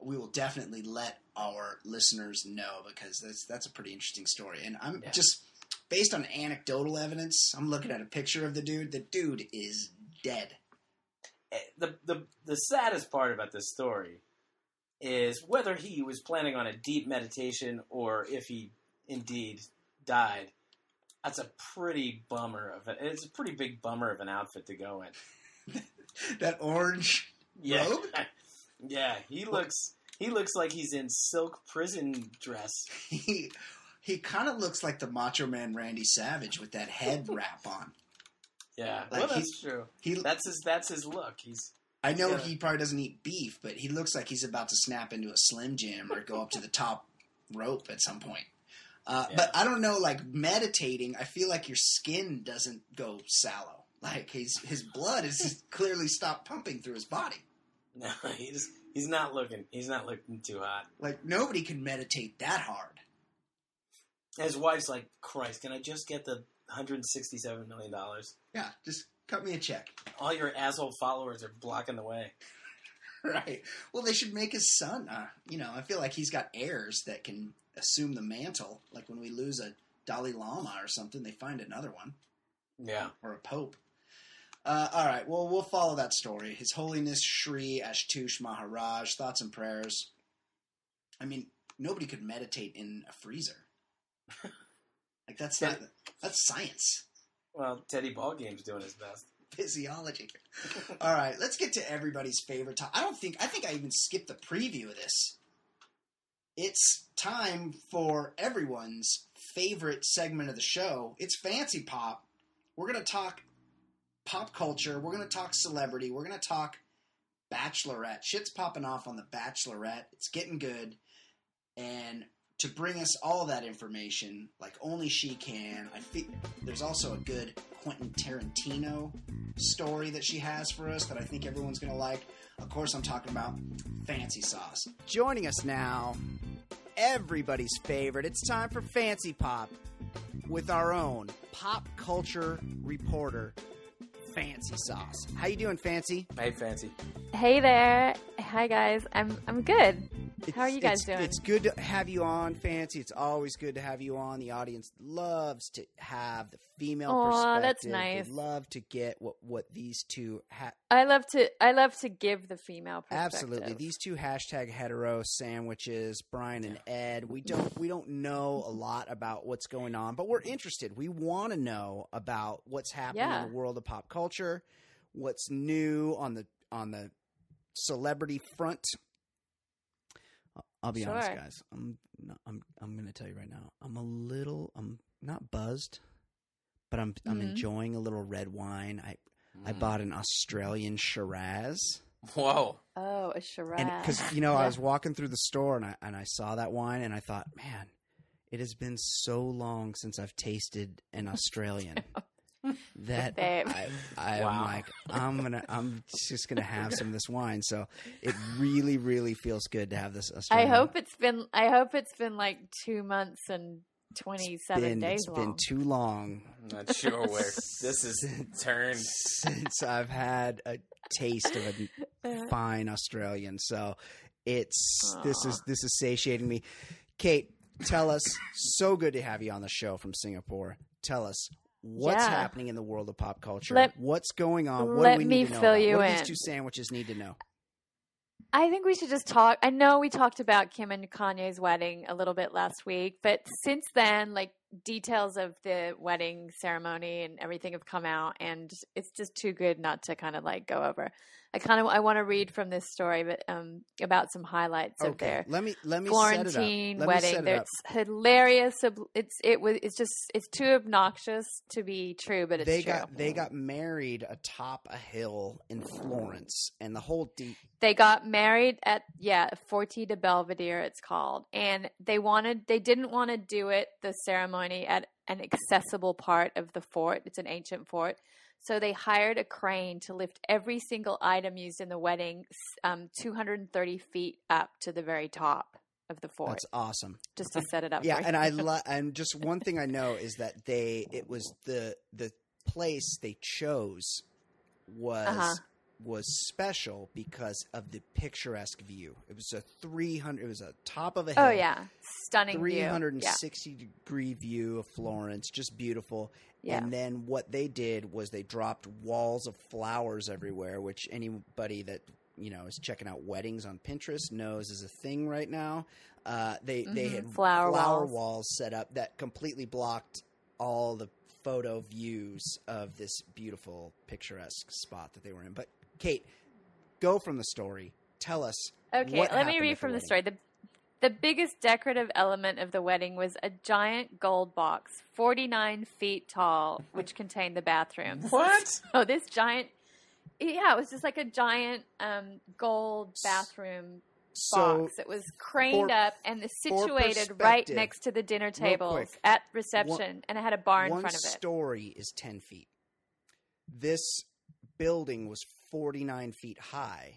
We will definitely let our listeners know because that's that's a pretty interesting story. And I'm Yeah. just based on anecdotal evidence. I'm looking at a picture of the dude. The dude is dead. Eh, the the the saddest part about this story is whether he was planning on a deep meditation or if he indeed died. That's a pretty bummer of it. It's a pretty big bummer of an outfit to go in. That orange Yeah, robe. yeah. He looks he looks like he's in silk prison dress. he he kind of looks like the Macho Man Randy Savage with that head wrap on. Yeah, Like well, he- that's true. He That's his that's his look. He's I know Yeah. he probably doesn't eat beef, but he looks like he's about to snap into a Slim Jim or go up to the top rope at some point. Uh, Yeah. But I don't know, like meditating, I feel like your skin doesn't go sallow. Like his his blood has just clearly stopped pumping through his body. No, he's he's not looking. He's not looking too hot. Like nobody can meditate that hard. His wife's like, Christ, can I just get the 167 million dollars? Yeah, just cut me a check. All your asshole followers are blocking the way. Right. Well, they should make his son. Uh, you know, I feel like he's got heirs that can assume the mantle. Like when we lose a Dalai Lama or something, they find another one Yeah. or a pope. Uh, all right. Well, we'll follow that story. His Holiness Sri Ashtush Maharaj. Thoughts and prayers. I mean, nobody could meditate in a freezer. like that's not that's science. Well, Teddy Ballgame's doing his best. physiology. All right, let's get to everybody's favorite. I don't think I think I even skipped the preview of this. It's time for everyone's favorite segment of the show. It's FanceePop. We're going to talk pop culture. We're going to talk celebrity. We're going to talk Bachelorette. Shit's popping off on the Bachelorette. It's getting good. And to bring us all that information, like only she can, I think there's also a good Quentin Tarantino story that she has for us that I think everyone's going to like. Of course, I'm talking about Fancy Sauce. Joining us now, everybody's favorite. It's time for FanceePop with our own pop culture reporter, Fancy Sauce. How you doing, Fancy? Hey, fancy. Hey there. Hi guys. I'm I'm good. How are you guys it's, doing? It's good to have you on, Fancy. It's always good to have you on. The audience loves to have the female Aw, perspective. that's nice. They love to get what what these two ha- I love to I love to give the female perspective. Absolutely. These two hashtag hetero sandwiches, Brian and Ed. We don't we don't know a lot about what's going on, but we're interested. We want to know about what's happening Yeah. in the world of pop culture, what's new on the on the celebrity front. I'll be honest, guys. I'm not, I'm I'm going to tell you right now. I'm a little I'm not buzzed, but I'm I'm Mhm. enjoying a little red wine. I I Mm. bought an Australian Shiraz. Whoa. Oh, a Shiraz. And because you know, I was walking through the store and I and I saw that wine and I thought, man, it has been so long since I've tasted an Australian that I, I'm Wow. like, I'm gonna, I'm just gonna have some of this wine. So it really, really feels good to have this I hope it's been I hope it's been like two months and twenty seven been, days it's long. been too long I'm not sure where this is turned. since I've had a taste of a fine Australian. So it's this is this is satiating me. Kate, tell us. so good to have you on the show from Singapore. Tell us what's Yeah. happening in the world of pop culture. Let- what's going on? What let do we me need to know fill about? you what do in. these two sandwiches need to know? I think we should just talk. I know we talked about Kim and Kanye's wedding a little bit last week, but since then, like details of the wedding ceremony and everything have come out, and it's just too good not to kind of like go over. I kind of I want to read from this story, but um, about some highlights of Okay, their let me let me Florentine set it up. Let me wedding. set it There- up. It's hilarious. It's it was it's just it's too obnoxious to be true, but it's They true. got they got married atop a hill in Florence, and the whole de- They got married at yeah, Forte di Belvedere it's called. And they wanted they didn't want to do it the ceremony at an accessible part of the fort. It's an ancient fort. So they hired a crane to lift every single item used in the wedding um, 230 feet up to the very top of the fort that's awesome. just to set it up. yeah and i lo- and just one thing i know is that they it was the the place they chose was Uh-huh. was special because of the picturesque view it was a 300 it was a top of a hill Oh yeah, stunning view. 360 degree view of florence just beautiful Yeah. and then what they did was they dropped walls of flowers everywhere which anybody that you know is checking out weddings on pinterest knows is a thing right now uh, they they Mhm. had Flower walls. walls set up that completely blocked all the photo views of this beautiful picturesque spot that they were in. But Kate, go from the story. Tell us. Okay, let me read at the from the story. The the biggest decorative element of the wedding was a giant gold box, 49 feet tall, which contained the bathrooms. What? So this giant Yeah, it was just like a giant um, gold bathroom So box. It was craned for- up and situated right next to the dinner tables quick, at reception, and it had a bar in front of it. story is 10 feet. This building was 49 feet high.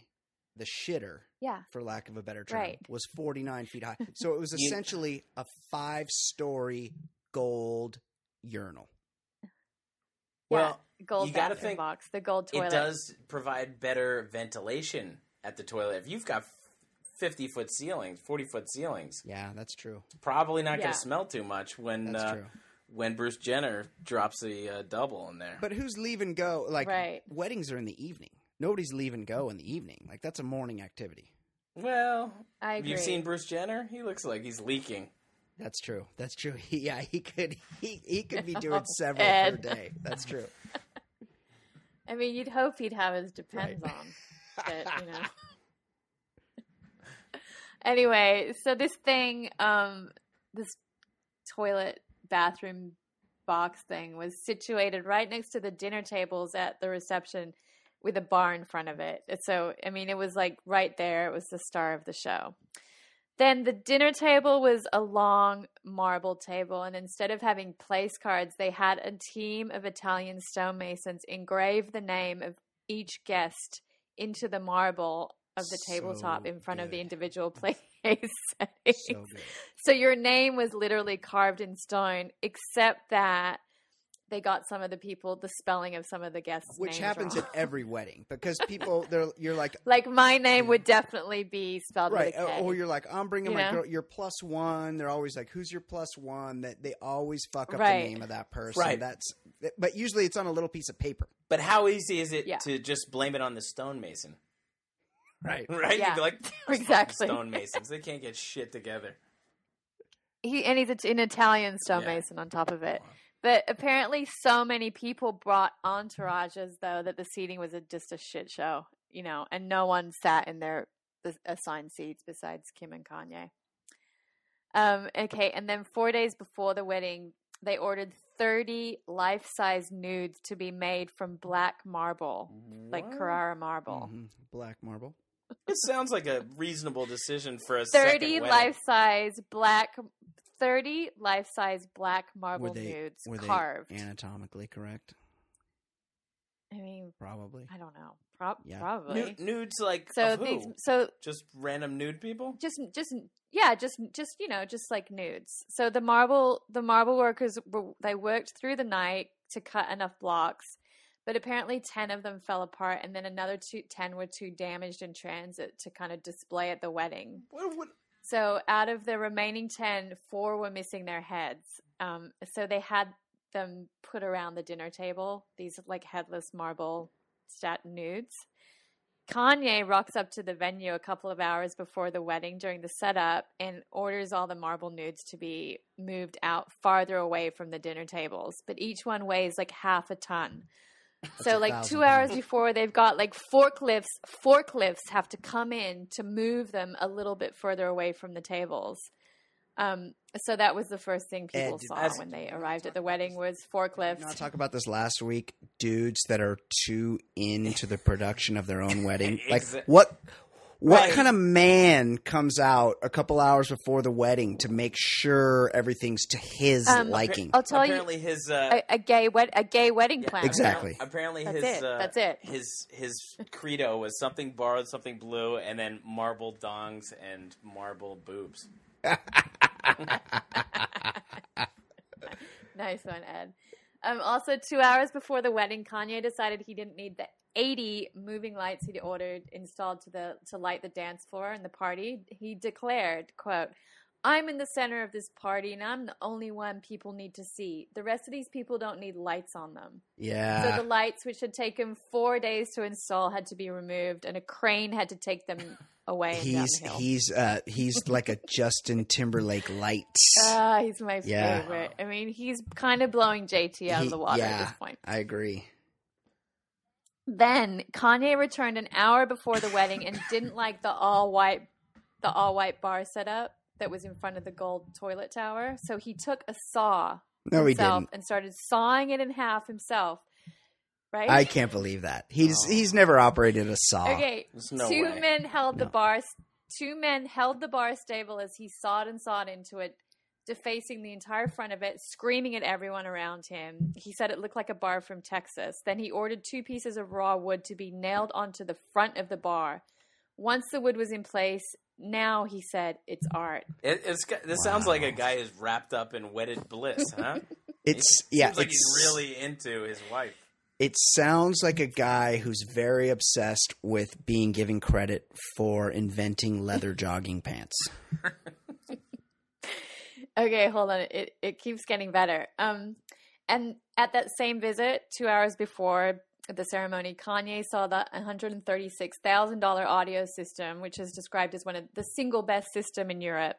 The shitter, Yeah, for lack of a better term, Right. was 49 feet high. So it was essentially a five story gold urinal. Well, yeah, gold you gotta bathroom think box, the gold toilet. it does provide better ventilation at the toilet. If you've got 50 foot ceilings, 40 foot ceilings, Yeah, that's true. probably not Yeah. going to smell too much when That's uh, true. when Bruce Jenner drops a uh, double in there. But who's leave and go? Like, Right. weddings are in the evening. Nobody's leave and go in the evening. Like, that's a morning activity. well, I have you seen Bruce Jenner? He looks like he's leaking. That's true. That's true. He, yeah, he could he, he could be doing several Ed. per day. That's true. I mean, you'd hope he'd have his depends on, but you know. anyway, so this thing, um, this toilet bathroom box thing was situated right next to the dinner tables at the reception with a bar in front of it. So, I mean, it was like right there. It was the star of the show. Then the dinner table was a long marble table, and instead of having place cards, they had a team of Italian stonemasons engrave the name of each guest into the marble of the tabletop in front of the individual place settings. So good. So your name was literally carved in stone, except that they got some of the people the spelling of some of the guests, Which names happens wrong. at every wedding because people, they're you're like, like my name would definitely be spelled right, with a K. or you're like, I'm bringing You my know? girl. You're plus one. They're always like, who's your plus one? That they always fuck up Right. the name of that person. Right. That's, but usually it's on a little piece of paper. But how easy is it Yeah. to just blame it on the stonemason? Right. Right? Yeah. Like, Exactly. stonemasons. They can't get shit together. he and he's a- an Italian stonemason on top of it. But apparently, so many people brought entourages though that the seating was a, just a shit show, you know, and no one sat in their assigned seats besides Kim and Kanye. Um, okay, and then four days before the wedding, they ordered thirty life-size nudes to be made from black marble, like Carrara marble. Mhm. Black marble. It sounds like a reasonable decision for a 30 life-size black 30 life-size black marble Were they nudes were they carved anatomically correct? i mean Probably. i don't know Pro- Yeah. probably Nu- nudes like so oh, of who? these so just random nude people. just just yeah just just you know just like nudes so the marble the marble workers were, they worked through the night to cut enough blocks but apparently 10 of them fell apart and then another two, 10 were too damaged in transit to kind of display at the wedding What, what, So out of the remaining 10, four were missing their heads. Um, so they had them put around the dinner table, these like headless marble stat nudes. Kanye rocks up to the venue a couple of hours before the wedding during the setup and orders all the marble nudes to be moved out farther away from the dinner tables. But each one weighs like half a ton. So like two hours pounds. before they've got like forklifts forklifts have to come in to move them a little bit further away from the tables. Um, so that was the first thing people Ed, did- saw when they arrived at the wedding was Did forklifts. we not talk about this last week? Dudes that are too into the production of their own wedding. Like what? What Right. kind of man comes out a couple hours before the wedding to make sure everything's to his Um, liking? I'll tell you apparently his uh, a, a gay wed- a gay wedding yeah, planner. Exactly. Apparently That's his it. Uh, That's it. His his credo was something borrowed, something blue, and then marble dongs and marble boobs. Nice one, Ed. Um, also, two hours before the wedding, Kanye decided he didn't need the 80 moving lights he'd ordered installed to the to light the dance floor and the party. He declared, "quote I'm in the center of this party, and I'm the only one people need to see. The rest of these people don't need lights on them. yeah. so the lights, which had taken four days to install, had to be removed, and a crane had to take them away he's he's uh he's like a Justin Timberlake light. Ah, he's my Yeah. favorite. I mean, he's kind of blowing JT out He- of the water yeah, at this point. I agree. Then Kanye returned an hour before the wedding and didn't like the all white the all white bar setup that was in front of the gold toilet tower. So he took a saw No, he didn't. and started sawing it in half himself. right? I can't believe that. He's he's never operated a saw. Okay, There's no two way. men held the bar. Two men held the bar stable as he sawed and sawed into it, defacing the entire front of it, screaming at everyone around him. He said it looked like a bar from Texas. Then he ordered two pieces of raw wood to be nailed onto the front of the bar. Once the wood was in place, now he said it's art. It, it's got- this sounds like a guy is wrapped up in wedded bliss, huh? It's He yeah, seems like he's really into his wife. It sounds like a guy who's very obsessed with being given credit for inventing leather jogging pants. Okay, hold on. It it keeps getting better. Um, and at that same visit, two hours before the ceremony, Kanye saw the one hundred and thirty six thousand dollar audio system, which is described as one of the single best system in Europe.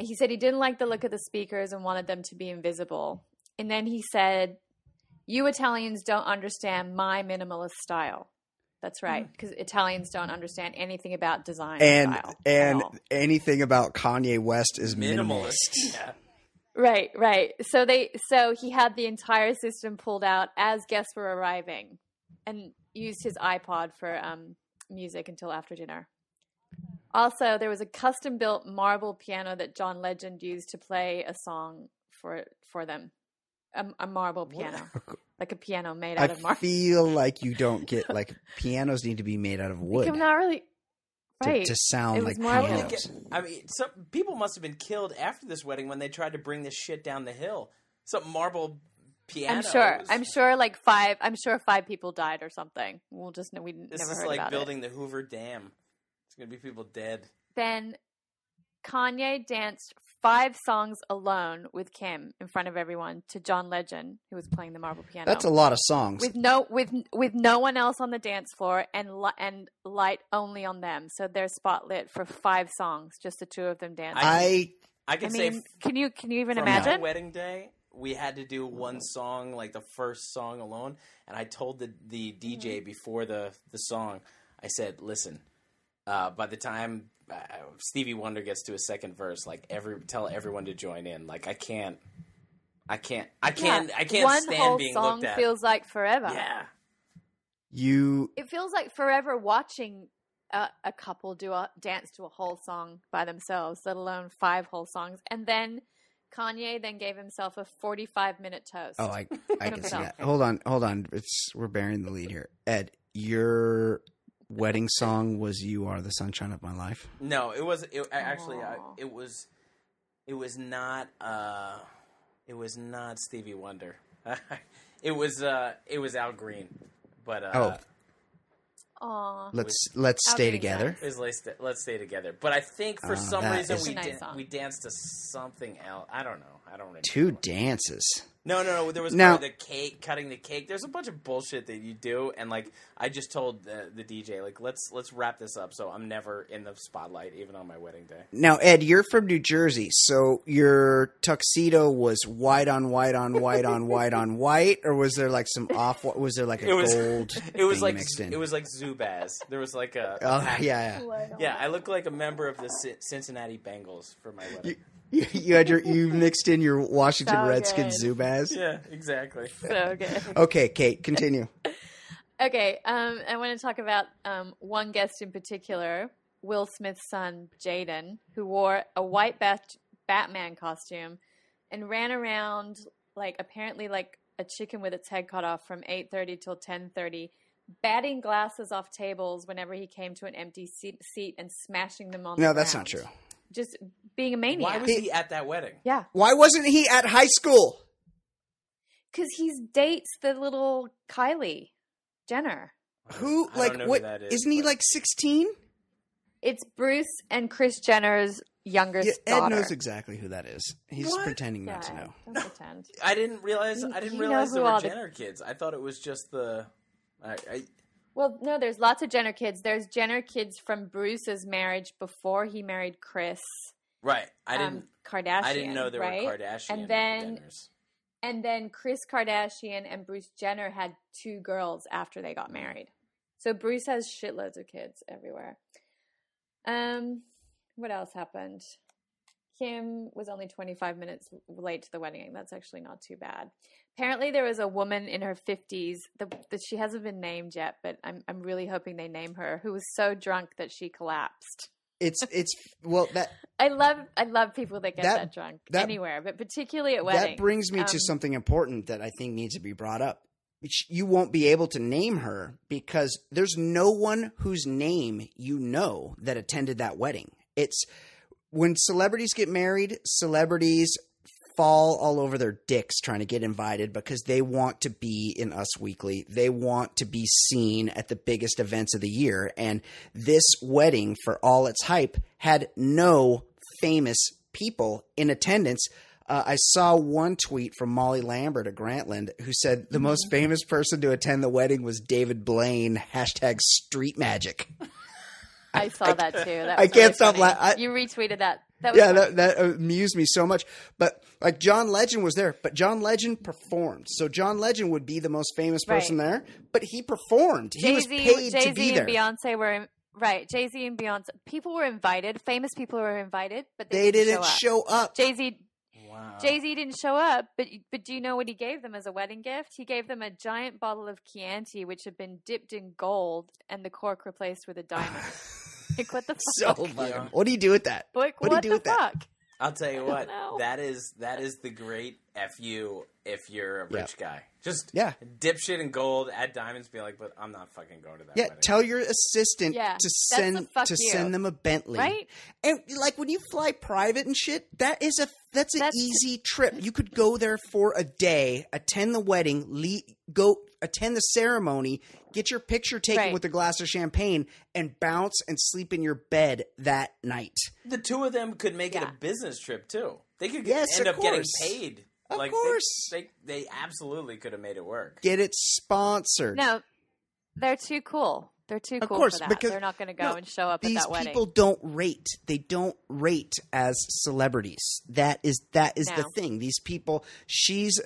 He said he didn't like the look of the speakers and wanted them to be invisible. And then he said, "You Italians don't understand my minimalist style." That's right, mm. because Italians don't understand anything about design And style at and all. anything about Kanye West is minimalist. Minimalist. Yeah. Right, right. So they so he had the entire system pulled out as guests were arriving and used his iPod for um, music until after dinner. Also, there was a custom built marble piano that John Legend used to play a song for for them. A, a marble piano. Like a piano made I out of marble. I feel like you don't get like pianos need to be made out of wood I'm not really to, right. to sound It like more like- pianos. I mean, some people must have been killed after this wedding when they tried to bring this shit down the hill. Some marble piano. I'm sure. I'm sure like five I'm sure five people died or something. We'll just know we This never is heard like about it. building the Hoover Dam. It's gonna be people dead. then Kanye danced five songs alone with Kim in front of everyone to John Legend, who was playing the marble piano. That's a lot of songs. with no with with no one else on the dance floor and li- and light only on them. So they're spotlit for five songs, just the two of them dancing. I I I can mean, say can you can you even for imagine? wedding day, we had to do one song, like the first song alone, and I told the the Mm-hmm. DJ before the the song, I said, "Listen, uh, by the time uh, Stevie Wonder gets to his second verse, like every tell everyone to join in. Like I can't, I can't, I can't, Yeah. I can't One stand whole being song looked at. feels like forever. yeah, you It feels like forever watching a, a couple do a dance to a whole song by themselves, let alone five whole songs. And then Kanye then gave himself a 45 minute toast. Oh, I I can see that. Hold on, hold on. It's we're bearing the lead here. Ed, your wedding song was "You Are the Sunshine of My Life." no, it was it, actually I, it was it was not uh it was not Stevie Wonder. it was uh it was Al Green, but uh, Oh. Aw. Let's let's How stay together. is let's stay, let's stay together. But I think for Uh, some reason we nice dan- we danced to something else. I don't know. I don't remember. Two dances. No, no, no. There was Now- the cake, cutting the cake. There's a bunch of bullshit that you do, and like I just told the, the DJ, like let's let's wrap this up, so I'm never in the spotlight, even on my wedding day. Now, Ed, you're from New Jersey, so your tuxedo was white on white on white on white on white, or was there like some off? Was there like a It was gold? It was thing like mixed in? it was like Zubaz. There was like a, a Oh pack- yeah, yeah. yeah. I look like a member of the Ci- Cincinnati Bengals for my wedding. You, you had your you mixed in your Washington So Redskins good. Zubaz. yeah, exactly. So good. Okay, Kate, continue. Okay, um, I want to talk about um, one guest in particular, Will Smith's son, Jaden, who wore a white bat- Batman costume and ran around like apparently like a chicken with its head cut off from 8.30 till 10.30 batting glasses off tables whenever he came to an empty seat, seat and smashing them on No, the that's ground. not true. Just being a maniac Why was he at that wedding? yeah Why wasn't he at high school? because he dates the little kylie jenner Who I like know who what? that is, Isn't he but- like sixteen? it's bruce and kris jenner's younger Yeah, Ed daughter knows exactly who that is. He's What? pretending not to know. don't pretend I didn't realize. You- I didn't realize there were all the- Jenner kids. I thought it was just the. I, I, Well, no, there's lots of Jenner kids. There's Jenner kids from Bruce's marriage before he married Kris right. I um, didn't. Kardashian. I didn't know there right? were Kardashian. And then, Jenners. and then Kris Kardashian and Bruce Jenner had two girls after they got married. So Bruce has shitloads of kids everywhere. Um, what else happened? Kim was only 25 minutes late to the wedding. That's actually not too bad. Apparently, there was a woman in her 50s that she hasn't been named yet, but I'm I'm really hoping they name her who was so drunk that she collapsed. It's it's well that I love I love people that get That- that, drunk that- anywhere, but particularly at weddings. that brings me to Um, something important that I think needs to be brought up. You won't be able to name her because there's no one whose name you know that attended that wedding. It's when celebrities get married, celebrities fall all over their dicks trying to get invited because they want to be in Us Weekly. They want to be seen at the biggest events of the year. And this wedding, for all its hype, had no famous people in attendance. Uh, I saw one tweet from Molly Lambert of Grantland who said the most famous person to attend the wedding was David Blaine, hashtag street magic. I saw that too. That I can't really stop laughing. you retweeted that. That was yeah, funny. that, that amused me so much. But like John Legend was there, but John Legend performed. So John Legend would be the most famous person there, but he performed. He was paid Jay to be Z there. and Beyonce were in- right. Jay Z and Beyonce. People were invited. Famous people were invited, but they, they didn't show up. up. Jay Z. Wow. Jay Z didn't show up, but but do you know what he gave them as a wedding gift? He gave them a giant bottle of Chianti, which had been dipped in gold and the cork replaced with a diamond. like what the fuck? so fucking. What do you do with that? Like, what what, do you do the with that? fuck? I'll tell you what. know. That is that is the great fu if you're a Yeah. rich guy. Just Yeah. dip shit in gold, add diamonds, be like, but I'm not fucking going to that. Yeah, wedding. tell your assistant Yeah, to send to you. send them a Bentley. Right? And like when you fly private and shit, that is a that's an That's- easy trip. You could go there for a day, attend the wedding, le- go attend the ceremony, get your picture taken Right. with a glass of champagne, and bounce and sleep in your bed that night. the two of them could make it a business trip too. They could Yes, end of up getting course. paid. Of like, course. they, they they absolutely could have made it work. Get it sponsored. No, they're too cool. They're too Of cool course, for that. because- they're not going to go no, and show up at These that wedding. people don't rate. They don't rate as celebrities. That is that is the thing. These people. She's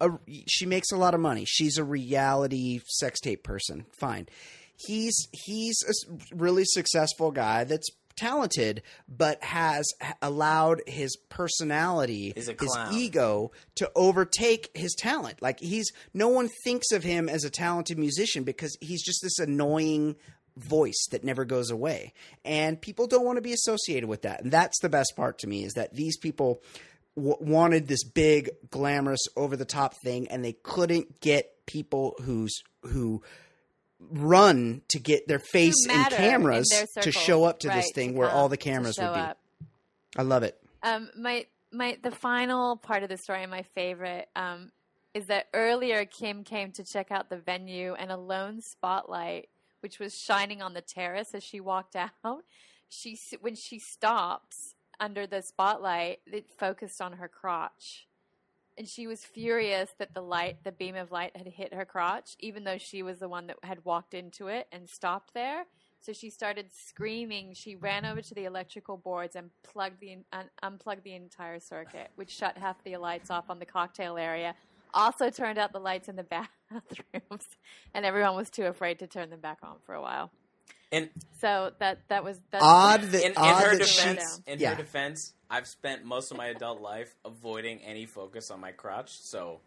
a, she makes a lot of money. She's a reality sex tape person. Fine. He's he's a really successful guy that's talented, but has allowed his personality, his ego, to overtake his talent. Like he's no one thinks of him as a talented musician because he's just this annoying voice that never goes away and people don't want to be associated with that and that's the best part to me is that these people w- wanted this big glamorous over the top thing and they couldn't get people who's who run to get their face in cameras in to show up to this thing to where all the cameras would be. up. i love it. Um, my my the final part of the story, my favorite, um, is that earlier Kim came to check out the venue, and a lone spotlight, which was shining on the terrace as she walked out, she when she stops under the spotlight, it focused on her crotch, and she was furious that the light, the beam of light, had hit her crotch, even though she was the one that had walked into it and stopped there. So she started screaming. She ran over to the electrical boards and plugged the un- unplugged the entire circuit, which shut half the lights off on the cocktail area. Also turned out the lights in the bathrooms, and everyone was too afraid to turn them back on for a while. And So that that was that's odd that in, in odd her that she defense, in yeah. her defense, I've spent most of my adult life avoiding any focus on my crotch, so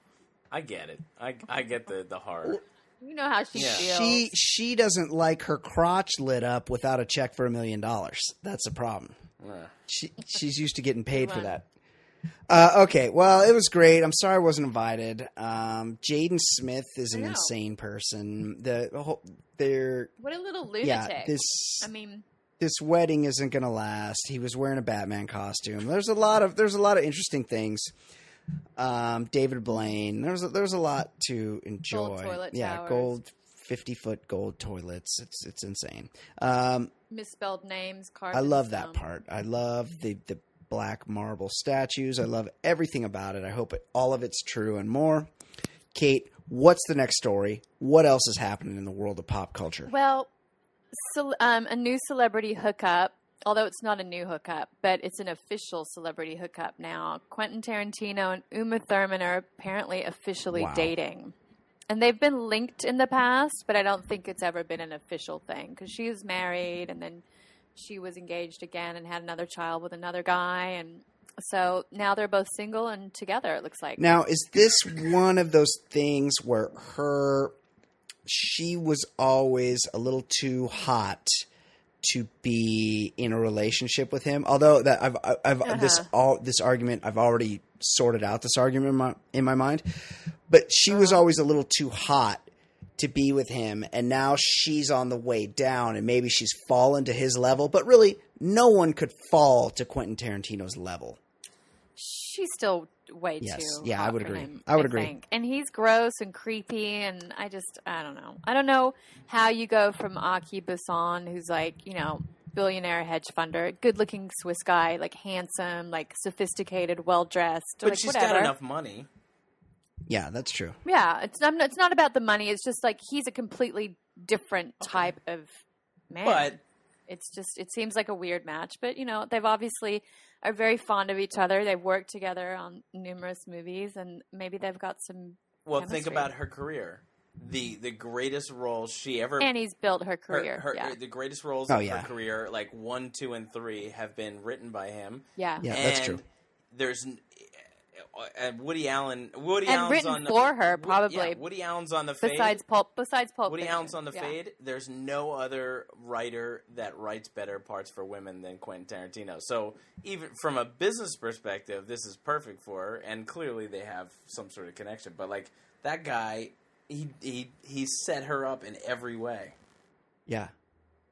I get it. I, I get the the horror. You know how she Yeah. feels. she she doesn't like her crotch lit up without a check for a million dollars that's a problem Yeah. she she's used to getting paid for that. Uh, okay, well, it was great. I'm sorry I wasn't invited. Um, Jaden Smith is an insane person. The whole they're what a little lunatic. yeah this I mean, this wedding isn't going to last. He was wearing a Batman costume. There's a lot of there's a lot of interesting things. Um, David Blaine. There's a, there's a lot to enjoy. toilet yeah, towers. gold. 50 foot gold toilets. It's it's insane. Um, misspelled names. I love that stone. part. I love the the black marble statues. I love everything about it. I hope it, all of it's true and more. Kate, what's the next story? What else is happening in the world of pop culture? Well, cel- um, a new celebrity hookup, although it's not a new hookup, but it's an official celebrity hookup now. Quentin Tarantino and Uma Thurman are apparently officially Wow. dating. And they've been linked in the past, but I don't think it's ever been an official thing because she was married and then she was engaged again and had another child with another guy. And So now they're both single and together. It looks like. Now, is this one of those things where her she was always a little too hot to be in a relationship with him? Although that I've I've this Uh-huh. all this argument I've already sorted out this argument in my, in my mind, but she was Uh-huh. always a little too hot to be with him and now she's on the way down and maybe she's fallen to his level but really no one could fall to Quentin Tarantino's level. She's still way Yes. too. Yeah, I would for agree. him, I would agree. think. And he's gross and creepy, and I just, I don't know. I don't know how you go from Arki Busson, who's like, you know, billionaire hedge funder, good-looking Swiss guy, like handsome, like sophisticated, well-dressed, But like she's whatever. got enough money. Yeah, that's true. Yeah, it's not, it's not about the money. It's just like he's a completely different type of man. But it's just it seems like a weird match but you know they've obviously are very fond of each other they've worked together on numerous movies and maybe they've got some well, think about her career. The the greatest role she ever and he's built her her- career her- yeah the greatest roles Oh, of yeah. her career, like one, two, and three, have been written by him. yeah Yeah, and that's true. There's n- Woody Allen. Woody And Allen's written on the, for her, probably. yeah, Woody Allen's on the fade. besides pulp besides pulp Woody Fiction. Allen's on the Yeah. fade. There's no other writer that writes better parts for women than Quentin Tarantino. So even from a business perspective, this is perfect for her, and clearly they have some sort of connection. But like that guy, he he he set her up in every way. Yeah.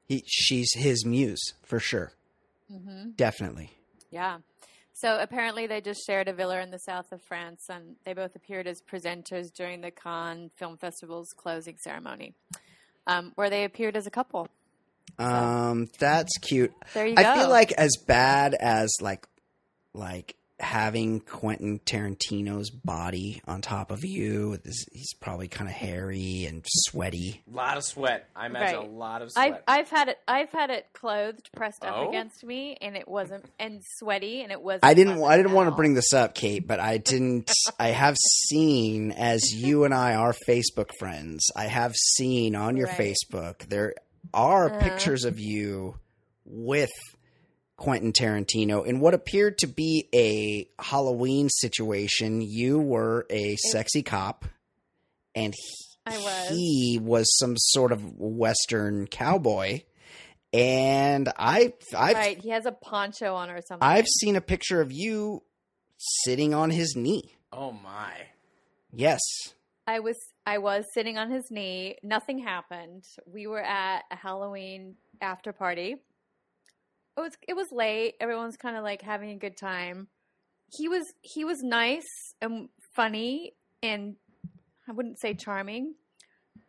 He she's his muse for sure. Mm-hmm. Definitely. Yeah. So apparently they just shared a villa in the south of France and they both appeared as presenters during the Cannes Film Festival's closing ceremony, um, where they appeared as a couple. Um that's cute. There you I go. feel like as bad as like like having Quentin Tarantino's body on top of you, this, he's probably kind of hairy and sweaty. A lot of sweat. I imagine Right. a lot of I've sweat. I've had it I've had it clothed pressed up Oh? against me and it wasn't and sweaty and it wasn't I didn't I didn't at want to bring this up, Kate, but I didn't I have seen as you and I are Facebook friends. I have seen on your Right. Facebook there are Uh-huh. pictures of you with Quentin Tarantino in what appeared to be a Halloween situation. You were a sexy cop and he, I was. he was some sort of western cowboy. And I I've right, he has a poncho on or something. I've seen a picture of you sitting on his knee. oh my! Yes. I was I was sitting on his knee. Nothing happened. We were at a Halloween after party. It was it was late. Everyone's kind of like having a good time. He was he was nice and funny and I wouldn't say charming.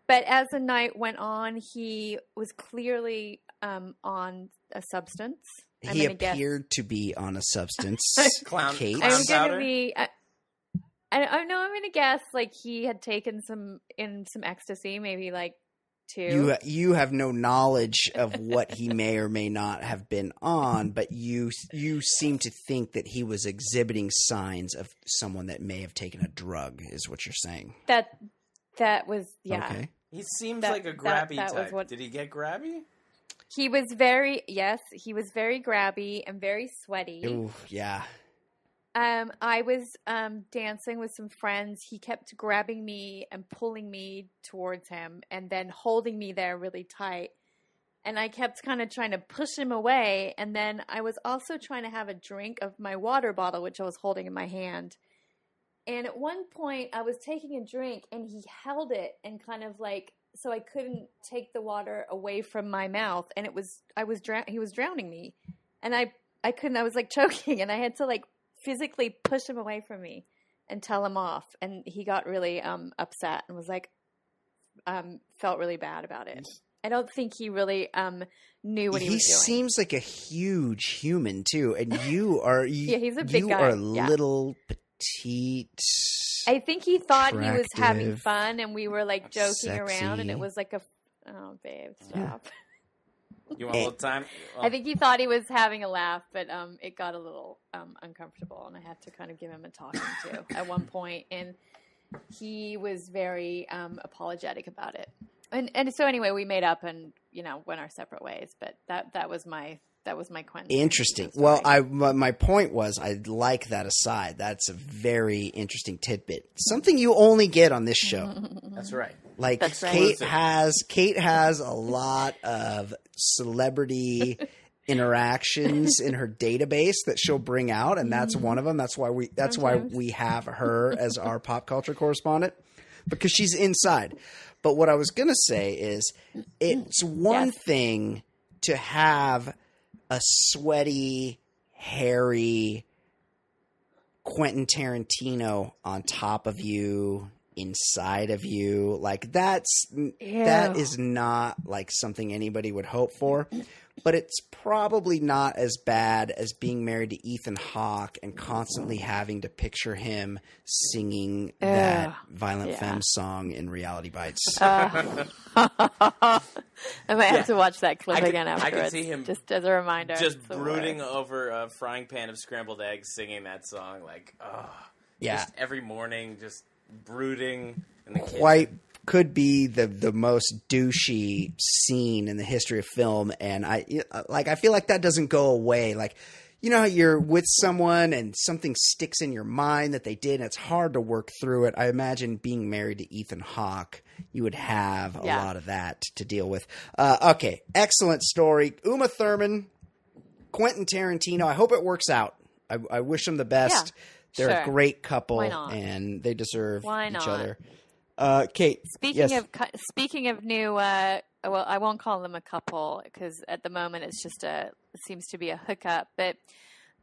But as the night went on, he was clearly um, on a substance. I'm he gonna guess- appeared to be on a substance. Clown- Kate. clown I'm gonna be. I, I, I know. I'm gonna guess like he had taken some in some ecstasy, maybe like two. You you have no knowledge of what he may or may not have been on, but you you seem to think that he was exhibiting signs of someone that may have taken a drug. Is what you're saying? that that was yeah. Okay. He seems That- like a grabby that was type. what- Did he get grabby? He was very yes. He was very grabby and very sweaty. Ooh, yeah. Um, I was um dancing with some friends. He kept grabbing me and pulling me towards him, and then holding me there really tight. And I kept kind of trying to push him away. And then I was also trying to have a drink of my water bottle, which I was holding in my hand. And at one point, I was taking a drink, and he held it and kind of like so I couldn't take the water away from my mouth, and it was I was he was drowning me, and I I couldn't I was like choking, and I had to like physically push him away from me and tell him off, and he got really um upset and was like um felt really bad about it. I don't think he really um knew what he, he was doing. He seems like a huge human too, and you are you, Yeah, he's a big you guy, are yeah. little petite. I think he thought he was having fun, and we were like joking around, and it was like a oh babe stop. You want a little time? I think he thought he was having a laugh, but um, it got a little um, uncomfortable, and I had to kind of give him a talking to at one point, and he was very um, apologetic about it. And and so anyway, we made up, and you know went our separate ways. But that that was my that was my Quentin. Interesting. story. Well, I my my point was I like that aside. That's a very interesting tidbit. Something you only get on this show. That's right. Like That's right. Kate has Kate has a lot of celebrity interactions in her database that she'll bring out and that's mm-hmm. one of them. That's why we that's why we have her as our pop culture correspondent because she's inside. But what I was going to say is it's one Yes. thing to have a sweaty, hairy Quentin Tarantino on top of you, inside of you. Like that's that Ew. is not like something anybody would hope for. But it's probably not as bad as being married to Ethan Hawke and constantly having to picture him singing that Violent Yeah. Femme song in Reality Bites. Uh, I might have to watch that clip I could- again I could see him just as a reminder. just brooding worst. over a frying pan of scrambled eggs, singing that song like, oh, yeah. just every morning, just brooding in the kitchen. quite could be the the most douchey scene in the history of film and i like i feel like that doesn't go away like you know how you're with someone and something sticks in your mind that they did and it's hard to work through it? I imagine being married to ethan hawke you would have a Yeah. lot of that to deal with. Uh, okay excellent story. Uma thurman quentin tarantino i hope it works out. I, I wish them the best. Yeah, they're a great couple and they deserve Why each not? other. Uh, Kate, Speaking yes. of speaking of new, uh, well, I won't call them a couple because at the moment it's just a it seems to be a hookup. But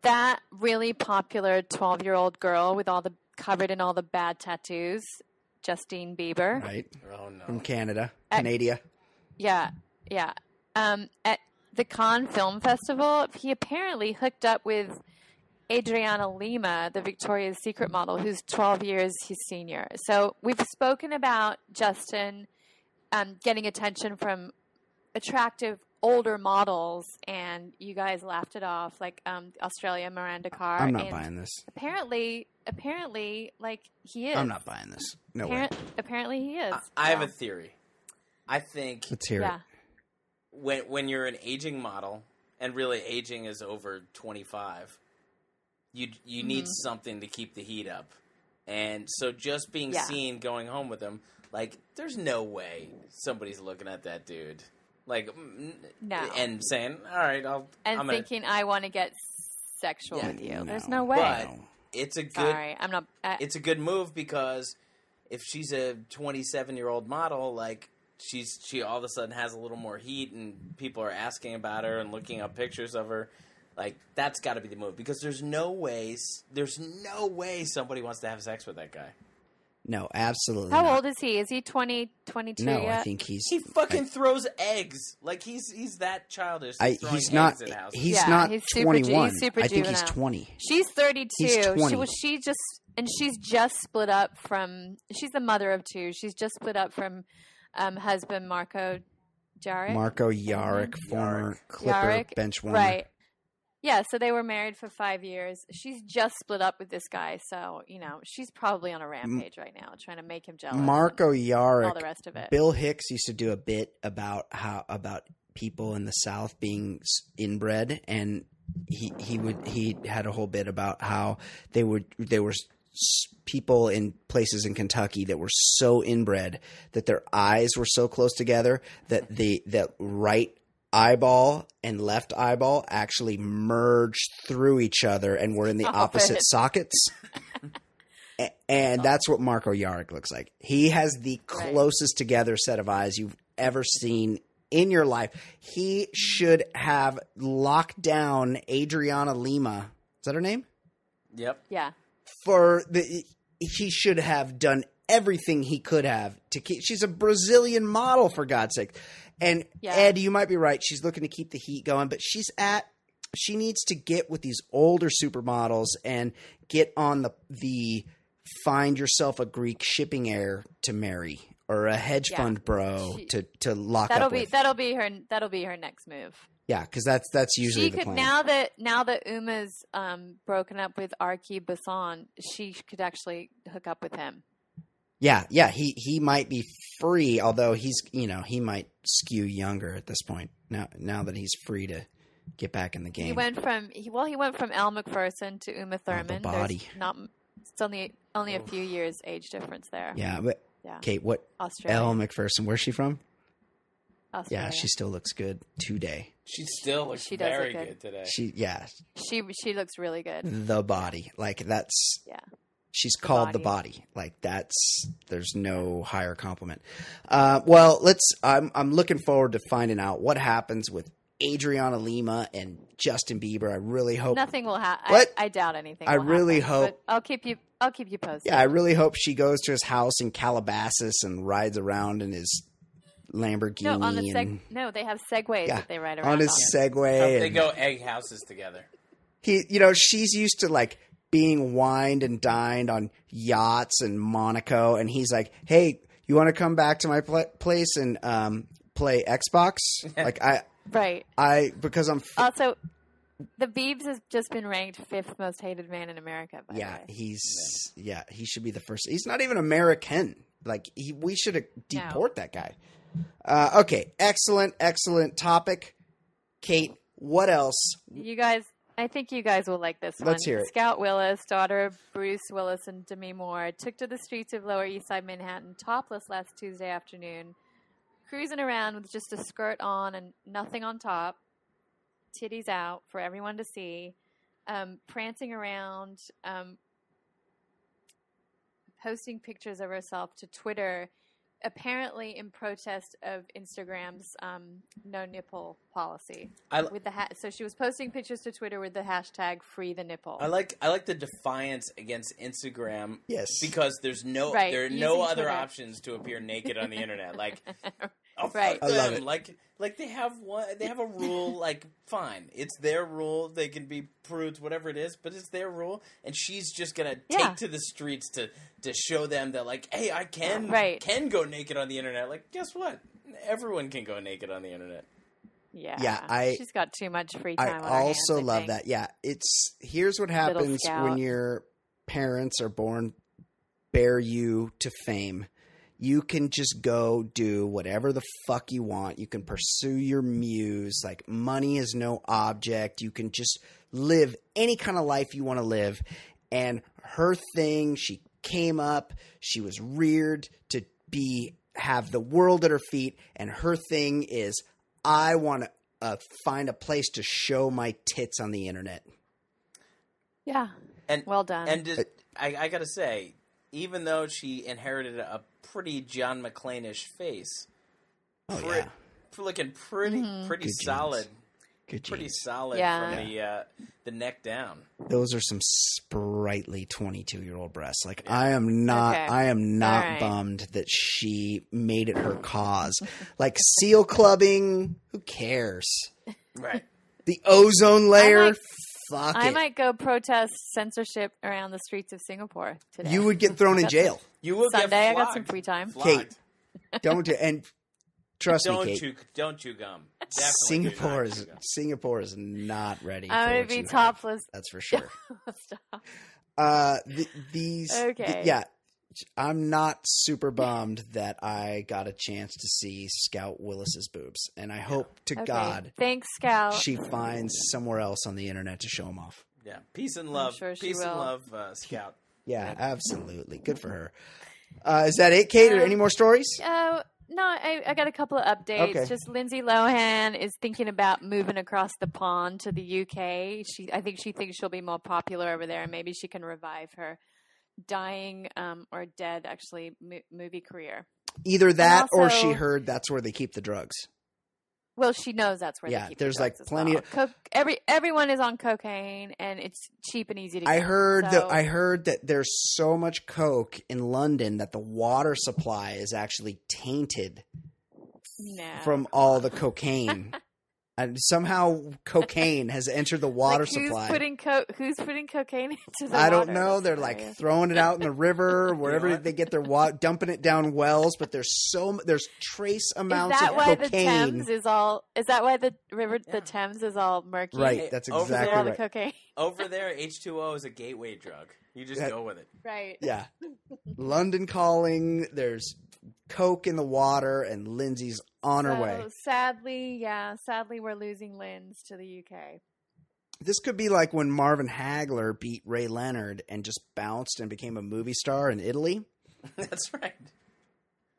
that really popular twelve-year-old girl with all the covered in all the bad tattoos, Justine Bieber. right Oh no! from Canada, Uh, Canada. Yeah, yeah. Um, at the Cannes Film Festival, he apparently hooked up with Adriana Lima, the Victoria's Secret model, who's 12 years his senior. So we've spoken about Justin um, getting attention from attractive older models, and you guys laughed it off, like um, Australia Miranda Kerr. I'm not and buying this. Apparently, apparently, like he is. I'm not buying this. No way. Apparently, he is. I, I have Yeah. a theory. I think Let's hear yeah. it. when when you're an aging model, and really aging is over 25, you you Mm-hmm. need something to keep the heat up. And so just being Yeah. seen going home with him, like there's no way somebody's looking at that dude. Like mm, No. and saying, "All right, I'll And I'm gonna thinking, I want to get sexual Yeah, with you. no. There's no way. But it's a good Sorry, I'm not. I, it's a good move because if she's a 27 year old model, like she's she all of a sudden has a little more heat, and people are asking about her and looking up pictures of her. Like that's got to be the move because there's no ways, there's no way somebody wants to have sex with that guy. No, absolutely. how not. old is he? Is he 20, 22 No, yet? I think he's. He fucking throws eggs like he's he's that childish. I, he's not. eggs at. He's Yeah, not he's super ju- 21. he's super I think he's 20. She's 32. He's She 20. was she just and she's just split up from she's the mother of two. She's just split up from um, husband Marko Jaric. Marko Jaric, former Clipper Jaric, bench warmer. Right. Yeah, so they were married for five years. She's just split up with this guy, so you know she's probably on a rampage right now, trying to make him jealous. Marco and all the rest of it. Bill Hicks used to do a bit about how about people in the South being inbred, and he he would he had a whole bit about how they would they were people in places in Kentucky that were so inbred that their eyes were so close together that the that right eyeball and left eyeball actually merged through each other and were in the Stop opposite it. sockets. A- and that's what Marko Jaric looks like. He has the Right. closest together set of eyes you've ever seen in your life. He should have locked down Adriana Lima. Is that her name? Yep. yeah, For the he should have done everything he could have to keep she's a Brazilian model for God's sake. And Yeah. Ed, you might be right. She's looking to keep the heat going, but she's at she needs to get with these older supermodels and get on the the find yourself a Greek shipping heir to marry or a hedge Yeah. fund bro She- to to lock that'll up be with. that'll be her that'll be her next move. yeah, because that's that's usually she the could plan. now that now that Uma's um, broken up with Arki Busson, she could actually hook up with him. Yeah, yeah, he he might be free, although he's you know he might skew younger at this point now now that he's free to get back in the game. He went from he, well, he went from Elle Macpherson to Uma Thurman. There's body. not it's only only a few years age difference there. yeah, but Yeah. Kate, what Australia. Elle Macpherson? Where's she from? Australia. Yeah, she still looks good today. She still looks She does very look good. good. today. She yeah, she she looks really good. the body like that's Yeah. She's called the body. body like that's there's no higher compliment uh, well let's I'm, I'm looking forward to finding out what happens with adriana lima and justin bieber i really hope Nothing will happen. What? I, I doubt anything. I will really happen, hope- I'll keep you. I'll keep you posted. yeah i really hope she goes to his house in calabasas and rides around in his lamborghini No, on the seg- and no, they have segways Yeah, that they ride around on his on. segway Hope they go egg houses together. he you know she's used to like being wined and dined on yachts in monaco and he's like hey you want to come back to my pla place and um, play xbox like i Right. i because i'm f- Also, the Biebs has just been ranked fifth most hated man in America. By yeah way. he's yeah he should be the first he's not even american like he, we should deport that guy uh, okay excellent excellent topic kate what else You guys, I think you guys will like this one. Let's hear it. Scout Willis, daughter of Bruce Willis and Demi Moore, took to the streets of Lower East Side Manhattan topless last Tuesday afternoon, cruising around with just a skirt on and nothing on top, titties out for everyone to see, um, prancing around, um, posting pictures of herself to Twitter. Apparently, in protest of Instagram's um, no nipple policy, I, with the ha- so she was posting pictures to Twitter with the hashtag "Free the nipple." I like I like the defiance against Instagram. Yes. because there's no Right, there are no other Twitter. options to appear naked on the internet. Like, oh, Right. fuck I love them. it. Like, like they have one. They have a rule. Like, fine, it's their rule. They can be prudes, whatever it is, but it's their rule. And she's just gonna Yeah. take to the streets to to show them that, like, hey, I can Right. can go naked on the internet. Like, guess what? Everyone can go naked on the internet. yeah, Yeah, I- she's got too much free I time. on her hands, also I love that. Yeah, it's here's what happens when your parents are born bear you to fame. You can just go do whatever the fuck you want. You can pursue your muse. Like money is no object. You can just live any kind of life you want to live. And her thing, she came up, she was reared to be have the world at her feet and her thing is I want to uh, find a place to show my tits on the internet. Yeah, And well done. And just, I, I gotta say, even though she inherited a pretty John McClane-ish face, Oh pre- yeah, looking pretty Mm-hmm. pretty Good genes. solid, good pretty genes. solid Yeah. from the uh, the neck down. Those are some sprightly twenty-two-year-old breasts. Like I am not, Okay. I am not All right. bummed that she made it her cause. like seal clubbing, who cares? Right. The ozone layer, might- fuck I it. might go protest censorship around the streets of Singapore today. you would get thrown in jail. You will Sunday. get I got some free time. Flogged. Don't do and trust Don't me, Kate. chew don't chew gum. Definitely do Singapore not is gum. Singapore is not ready. I'm for gonna what be you have. topless. That's for sure. Stop. Uh, th- these. Okay. th- yeah, I'm not super bummed that I got a chance to see Scout Willis's boobs, and I hope to Okay. God Thanks, Scout. she finds somewhere else on the internet to show them off. Yeah. Peace and love. sure she Peace and will. love, uh, Scout. Yeah, absolutely. Good for her. Uh, is that it, Kate? Or Um, any more stories? Oh, no, I, I got a couple of updates. Okay. Just Lindsay Lohan is thinking about moving across the pond to the UK. She, I think she thinks she'll be more popular over there, and maybe she can revive her dying um, or dead, actually, mo- movie career. Either that, or she heard that's where they keep the drugs. Well, she knows that's where. Yeah, they keep the there's, like, plenty well. of- Coke, every everyone is on cocaine, and it's cheap and easy to. I get. heard So- that I heard that there's so much coke in London that the water supply is actually tainted no. from all the cocaine. And somehow cocaine has entered the water like, who's supply. Putting co- who's putting cocaine into the water? I don't know. They're like hilarious. throwing it out in the river, wherever they get their water, dumping it down wells. But there's so m- there's trace amounts of cocaine. Is amounts that why the. Thames is all? Is that why the river, Yeah. the Thames is all murky? Right, Hey, that's over there exactly all the cocaine? Over there, H2O is a gateway drug. You just That- go with it. Right. Yeah, London calling. There's coke in the water, and Lindsay's on her so, way. Sadly, yeah, sadly, we're losing Linz to the UK. This could be like when Marvin Hagler beat Ray Leonard and just bounced and became a movie star in Italy. That's right.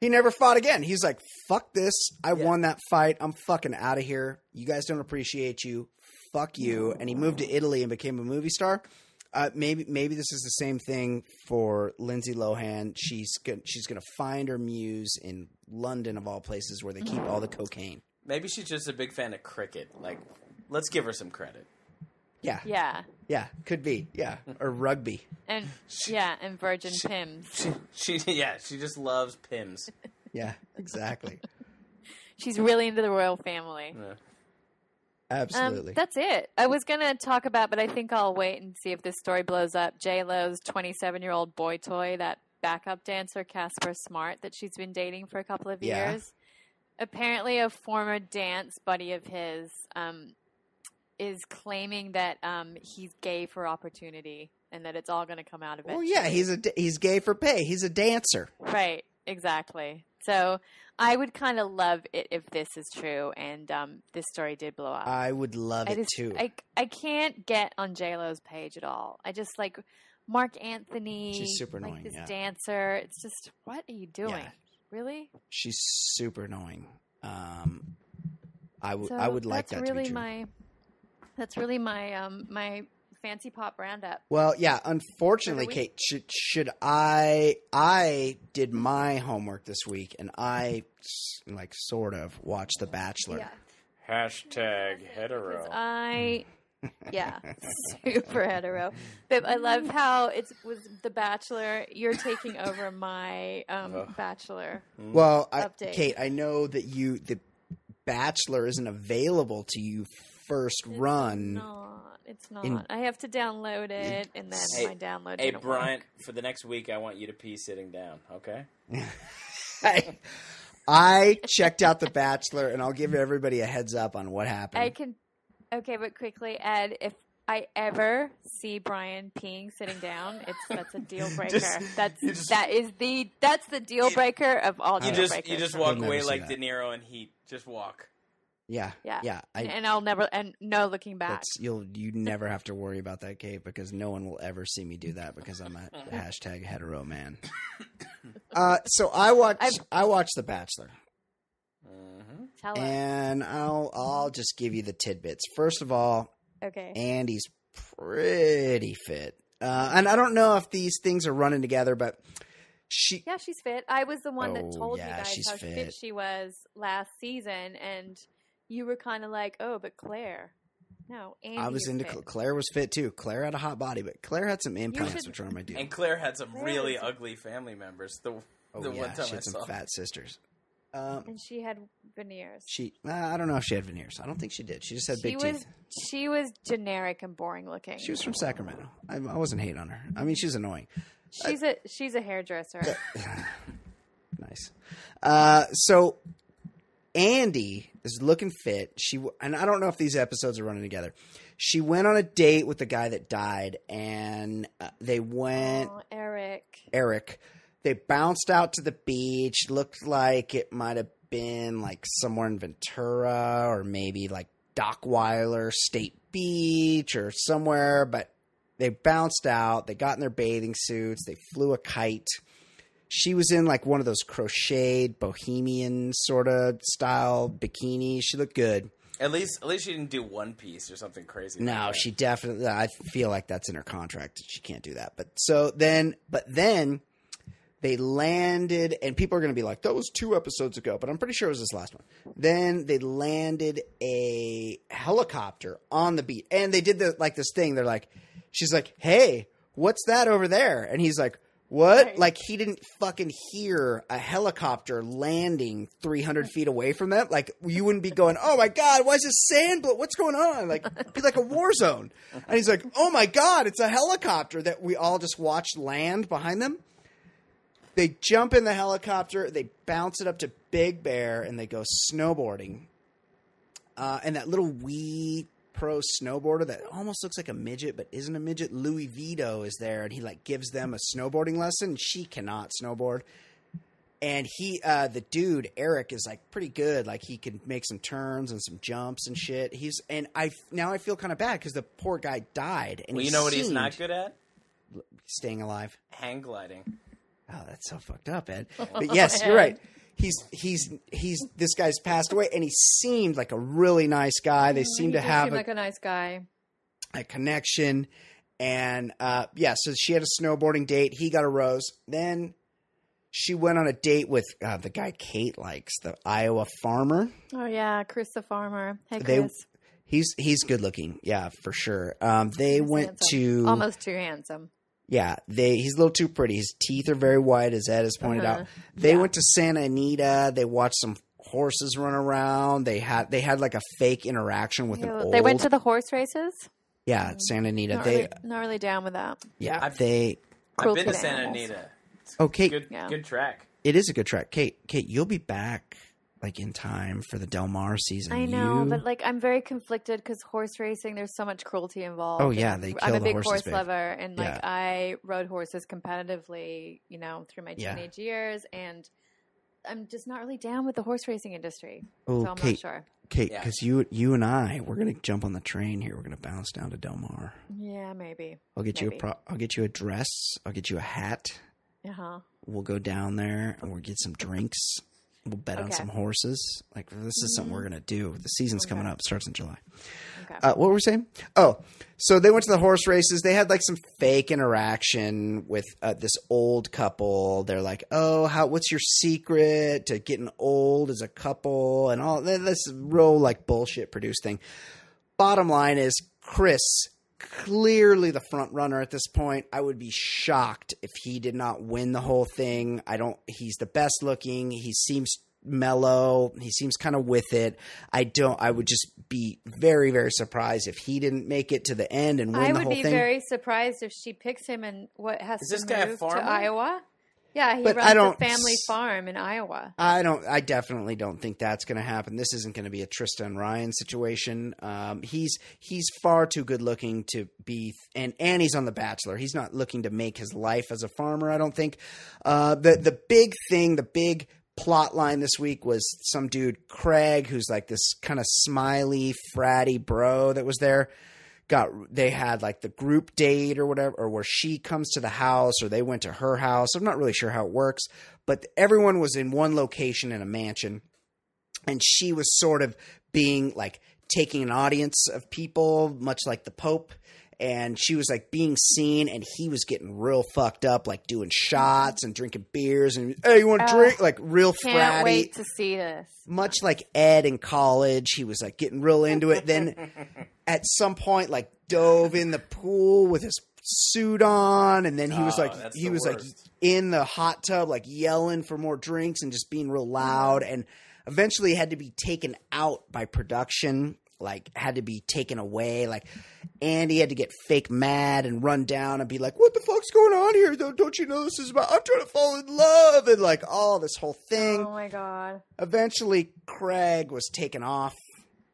He never fought again. He's like, fuck this. I Yeah. won that fight. I'm fucking out of here. You guys don't appreciate you. Fuck you. And he moved to Italy and became a movie star. Uh, maybe maybe this is the same thing for Lindsay Lohan. She's gonna, she's going to find her muse in London of all places where they keep all the cocaine. Maybe she's just a big fan of cricket. Like, let's give her some credit. Yeah, Yeah, yeah, could be. Yeah, or rugby. and yeah, and Virgin Pimm's. She, she, yeah, she just loves Pimm's. Yeah, exactly. She's really into the royal family. Yeah. Absolutely. Um, that's it. I was gonna talk about, but I think I'll wait and see if this story blows up. J Lo's 27 year old boy toy, that backup dancer Casper Smart that she's been dating for a couple of Yeah. years. Apparently, a former dance buddy of his um, is claiming that um, he's gay for opportunity and that it's all going to come out of it. well, yeah, he's a he's gay for pay. He's a dancer. Right, exactly. So I would kind of love it if this is true and um, this story did blow up. I would love I it just, too. I, I can't get on J Lo's page at all. I just like Marc Anthony. She's super like annoying, This yeah. dancer. It's just what are you doing? Yeah. Really? She's super annoying. Um, I would So I would like that really to be true. my. That's really my um my FanceePop roundup. Well, yeah. Unfortunately, Kate, should should I? I did my homework this week, and I like sort of watched The Bachelor. Yeah. Hashtag hetero. I. Yeah, super hetero. But I love how it was The Bachelor. You're taking over my um, Bachelor. Well, I, Kate, I know that you the Bachelor isn't available to you first run. Not. It's not. In- I have to download it, and then Hey- my download. Hey, didn't Bryant, work. for the next week, I want you to pee sitting down, okay? I, I checked out The Bachelor, and I'll give everybody a heads up on what happened. I can. Okay, but quickly, Ed, if I ever see Brian peeing sitting down, it's that's a deal breaker. Just- that's just- that is the that's the deal breaker of all You deal just breakers. you just walk You'll never away like that. De Niro in Heat. Just walk. Yeah, Yeah. yeah. I, and I'll never and no looking back. You'll you never have to worry about that, Kate, because no one will ever see me do that because I'm a hashtag hetero man. Uh, so I watch I've- I watch The Bachelor, Mm-hmm. Tell and I'll I'll just give you the tidbits. First of all, Okay. Andi's pretty fit, uh, and I don't know if these things are running together, but she Yeah, she's fit. I was the one Oh, that told yeah, you guys she's how fit. fit. she was last season, and you were kind of like, "Oh, but Claire." No, Andi I was into fit. Cl- Claire was fit too. Claire had a hot body, but Claire had some implants, should- which are on my dude. And Claire had some Claire really is- ugly family members. The Oh the yeah, one time she I had some saw. fat sisters. Um, and she had veneers. She, uh, I don't know if she had veneers. I don't think she did. She just had She big was teeth. she was generic and boring looking. She was from Sacramento. I, I wasn't hating on her. I mean, she's annoying. She's a she's a hairdresser. Nice. Uh, so Andi is looking fit. She and I don't know if these episodes are running together. She went on a date with the guy that died, and uh, they went Aw, Eric. Eric. They bounced out to the beach. Looked like it might have been like somewhere in Ventura or maybe like Dockweiler State Beach or somewhere, but they bounced out. They got in their bathing suits. They flew a kite. She was in like one of those crocheted bohemian sort of style bikinis. She looked good. At least at least she didn't do One Piece or something crazy. No, that. she definitely. I feel like that's in her contract. She can't do that. But so then, but then they landed, and people are going to be like, "That was two episodes ago," but I'm pretty sure it was this last one. Then they landed a helicopter on the beach, and they did the like this thing. They're like, "She's like, hey, what's that over there?" And he's like, What? Right. Like he didn't fucking hear a helicopter landing 300 feet away from them? Like you wouldn't be going, oh my God, why is this sand blow? What's going on? Like, it'd be like a war zone. And he's like, oh my God, it's a helicopter that we all just watched land behind them. They jump in the helicopter, they bounce it up to Big Bear, and they go snowboarding. Uh, and that little wee pro snowboarder that almost looks like a midget but isn't a midget, Louie Vito, is there, and he like gives them a snowboarding lesson. She cannot snowboard, and he, uh, the dude Eric, is like pretty good. Like he can make some turns and some jumps and shit. He's and I now I feel kind of bad because the poor guy died. And Well, you know what he's not good at? staying alive. Hang gliding. Oh, that's so fucked up, Ed. But yes, you're right. He's he's he's this guy's passed away, and he seemed like a really nice guy. They seem to have a, like a nice guy. a connection, and uh, yeah. So she had a snowboarding date. He got a rose. Then she went on a date with uh, the guy Kate likes, the Iowa farmer. Oh yeah, Chris the farmer. Hey They- Chris. He's he's good looking, yeah, for sure. Um, they He's went handsome. to almost too handsome. Yeah, they he's a little too pretty. His teeth are very white, as Ed has pointed Uh-huh. out. They Yeah. went to Santa Anita. They watched some horses run around. They had they had like a fake interaction with an old. They went to the horse races. yeah Santa Anita. Not, They really, not really down with that. yeah I've- they. Cruelty I've been to to Santa animals. Anita. Oh, Kate, Good, Yeah. good track. it is a good track. Kate, Kate, you'll be back like in time for the Del Mar season. I know, You- but like I'm very conflicted because horse racing, there's so much cruelty involved. Oh, yeah, they kill I'm kill a the big horses, horse babe. lover, and like Yeah. I rode horses competitively, you know, through my Yeah. teenage years, and I'm just not really down with the horse racing industry. Oh, so I'm Kate. not sure. Kate, Yeah. because you you and I we're gonna jump on the train here. We're gonna bounce down to Del Mar. Yeah, maybe. I'll get you a pro- I'll get you a dress. I'll get you a hat. Uh huh. we'll go down there and we'll get some drinks. We'll bet on some horses. Like this is something we're gonna do. The season's coming up. Starts in July. Okay. Uh, what were we saying? Oh, so they went to the horse races. They had like some fake interaction with uh, this old couple. They're like, "Oh, how? What's your secret to getting old as a couple?" And all this real like bullshit produced thing. Bottom line is, Chris clearly the front runner at this point. I would be shocked if he did not win the whole thing. I don't. He's the best looking. He seems mellow. He seems kind of with it. I don't. I would just be very, very surprised if he didn't make it to the end and win I the whole thing. I would be very surprised if she picks him and what has Is to this guy a move farmer? to Iowa. Yeah, he But runs a don't family farm in Iowa. I don't. I definitely don't think that's going to happen. This isn't going to be a Tristan Ryan situation. Um, he's he's far too good looking to be, and and he's on The Bachelor. He's not looking to make his life as a farmer. I don't think. Uh, the the big thing, the big plot line this week was some dude Craig, who's like this kind of smiley, fratty bro that was there got they had like the group date or whatever or where she comes to the house or they went to her house. I'm not really sure how it works but everyone was in one location in a mansion and she was sort of being like taking an audience of people much like the pope and she was like being seen and he was getting real fucked up like doing shots and drinking beers and hey you want to Oh, drink like real Can't fratty wait to see this. much like Ed in college, he was like getting real into it. Then at some point, like dove in the pool with his suit on, and then he was Oh, like that's he the was like in the hot tub, like yelling for more drinks and just being real loud, and eventually had to be taken out by production. Like had to be taken away. Like Andi had to get fake mad and run down and be like, "What the fuck's going on here? Don't, don't you know this is about? I'm trying to fall in love and like all this whole thing." Oh my god. Eventually, Craig was taken off,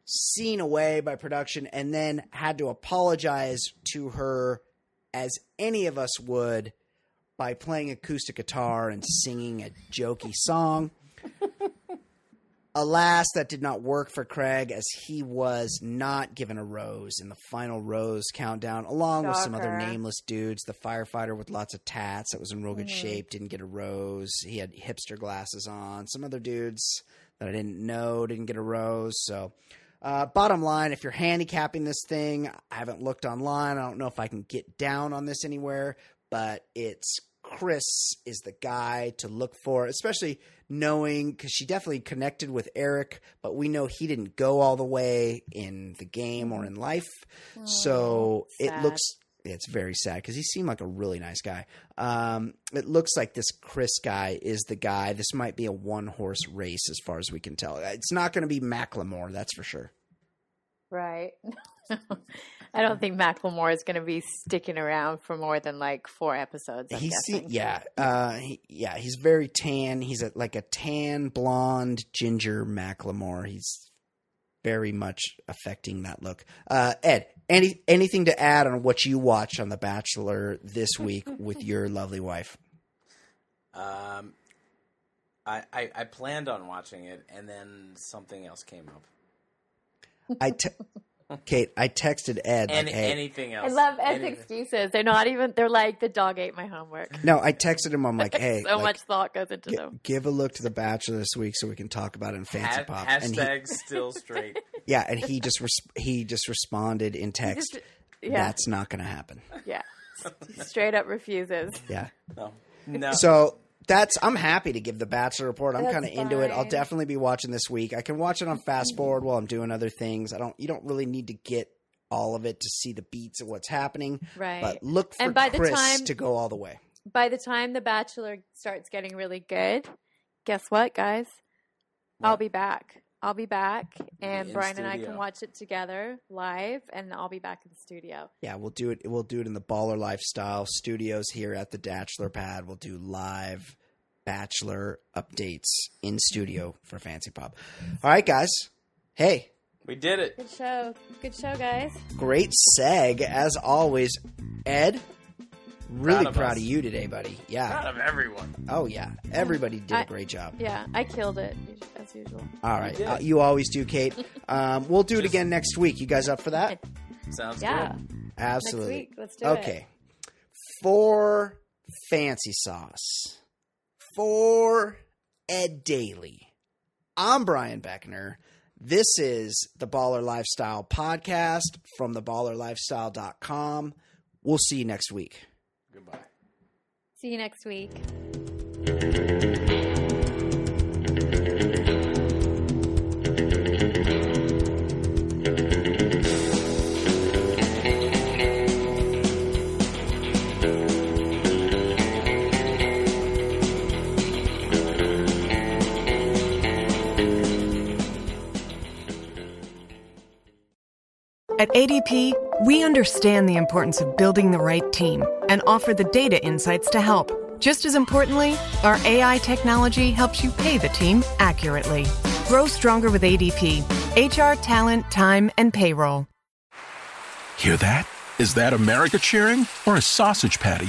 seen away by production, and then had to apologize to her as any of us would by playing acoustic guitar and singing a jokey song. Alas, that did not work for Craig as he was not given a rose in the final rose countdown, along with some other nameless dudes. The firefighter with lots of tats that was in real good shape didn't get a rose. He had hipster glasses on. Some other dudes that I didn't know didn't get a rose. So, uh, bottom line, if you're handicapping this thing, I haven't looked online. I don't know if I can get down on this anywhere, but it's Chris is the guy to look for, especially knowing because she definitely connected with Eric, but we know he didn't go all the way in the game or in life. so it looks it's very sad because he seemed like a really nice guy. Um, it looks like this Chris guy is the guy. This might be a one horse race as far as we can tell. It's not going to be Macklemore, that's for sure. Right. I don't think Macklemore is going to be sticking around for more than like four episodes. I'm He's guessing. yeah, uh, he, yeah. He's very tan. He's a, like a tan blonde ginger Macklemore. He's very much affecting that look. Uh, Ed, any anything to add on what you watched on The Bachelor this week with your lovely wife? Um, I, I I planned on watching it, and then something else came up. I te- Kate, I texted Ed. Any, like, hey, anything else? I love Ed's Anything- excuses. They're not even. They're like the dog ate my homework. no, I texted him. I'm like, hey, so like, much thought goes into gi- them. give a look to The Bachelor this week so we can talk about it in Fancy Ha- Pop. And he, hashtag still straight. yeah, and he just res- he just responded in text. Just- yeah, That's not going to happen. yeah. Straight up refuses. Yeah. No, no. So that's I'm happy to give the Bachelor report. I'm kind of into it. I'll definitely be watching this week. I can watch it on fast forward while I'm doing other things. I don't. You don't really need to get all of it to see the beats of what's happening. Right. But look for And by the Chris time- to go all the way. By the time The Bachelor starts getting really good, guess what, guys? I'll be back. I'll be back, and in Brian and I can watch it together live, and I'll be back in the studio. Yeah, we'll do it. We'll do it in the Baller Lifestyle Studios here at the Bachelor Pad. We'll do live Bachelor updates in studio for FanceePop. All right, guys. Hey, we did it. Good show. Good show, guys. great seg as always. Ed, really Proud proud of of, you today, buddy. Yeah. Out of everyone. Oh yeah. Everybody did a I- great job. Yeah, I killed it as usual. All right. did. Uh, you always do, Kate. Um, we'll do it again next week. You guys up for that? Sounds Yeah. good. Absolutely. Next week, let's do it. okay. For Fancy Sauce. For Ed Daly. I'm Brian Beckner. This is the Baller Lifestyle podcast from theballerlifestyle.com. We'll see you next week. Goodbye. See you next week. At ADP, we understand the importance of building the right team and offer the data insights to help. Just as importantly, our AI technology helps you pay the team accurately. Grow stronger with ADP HR, talent, time, and payroll. Hear that? Is that America cheering or a sausage patty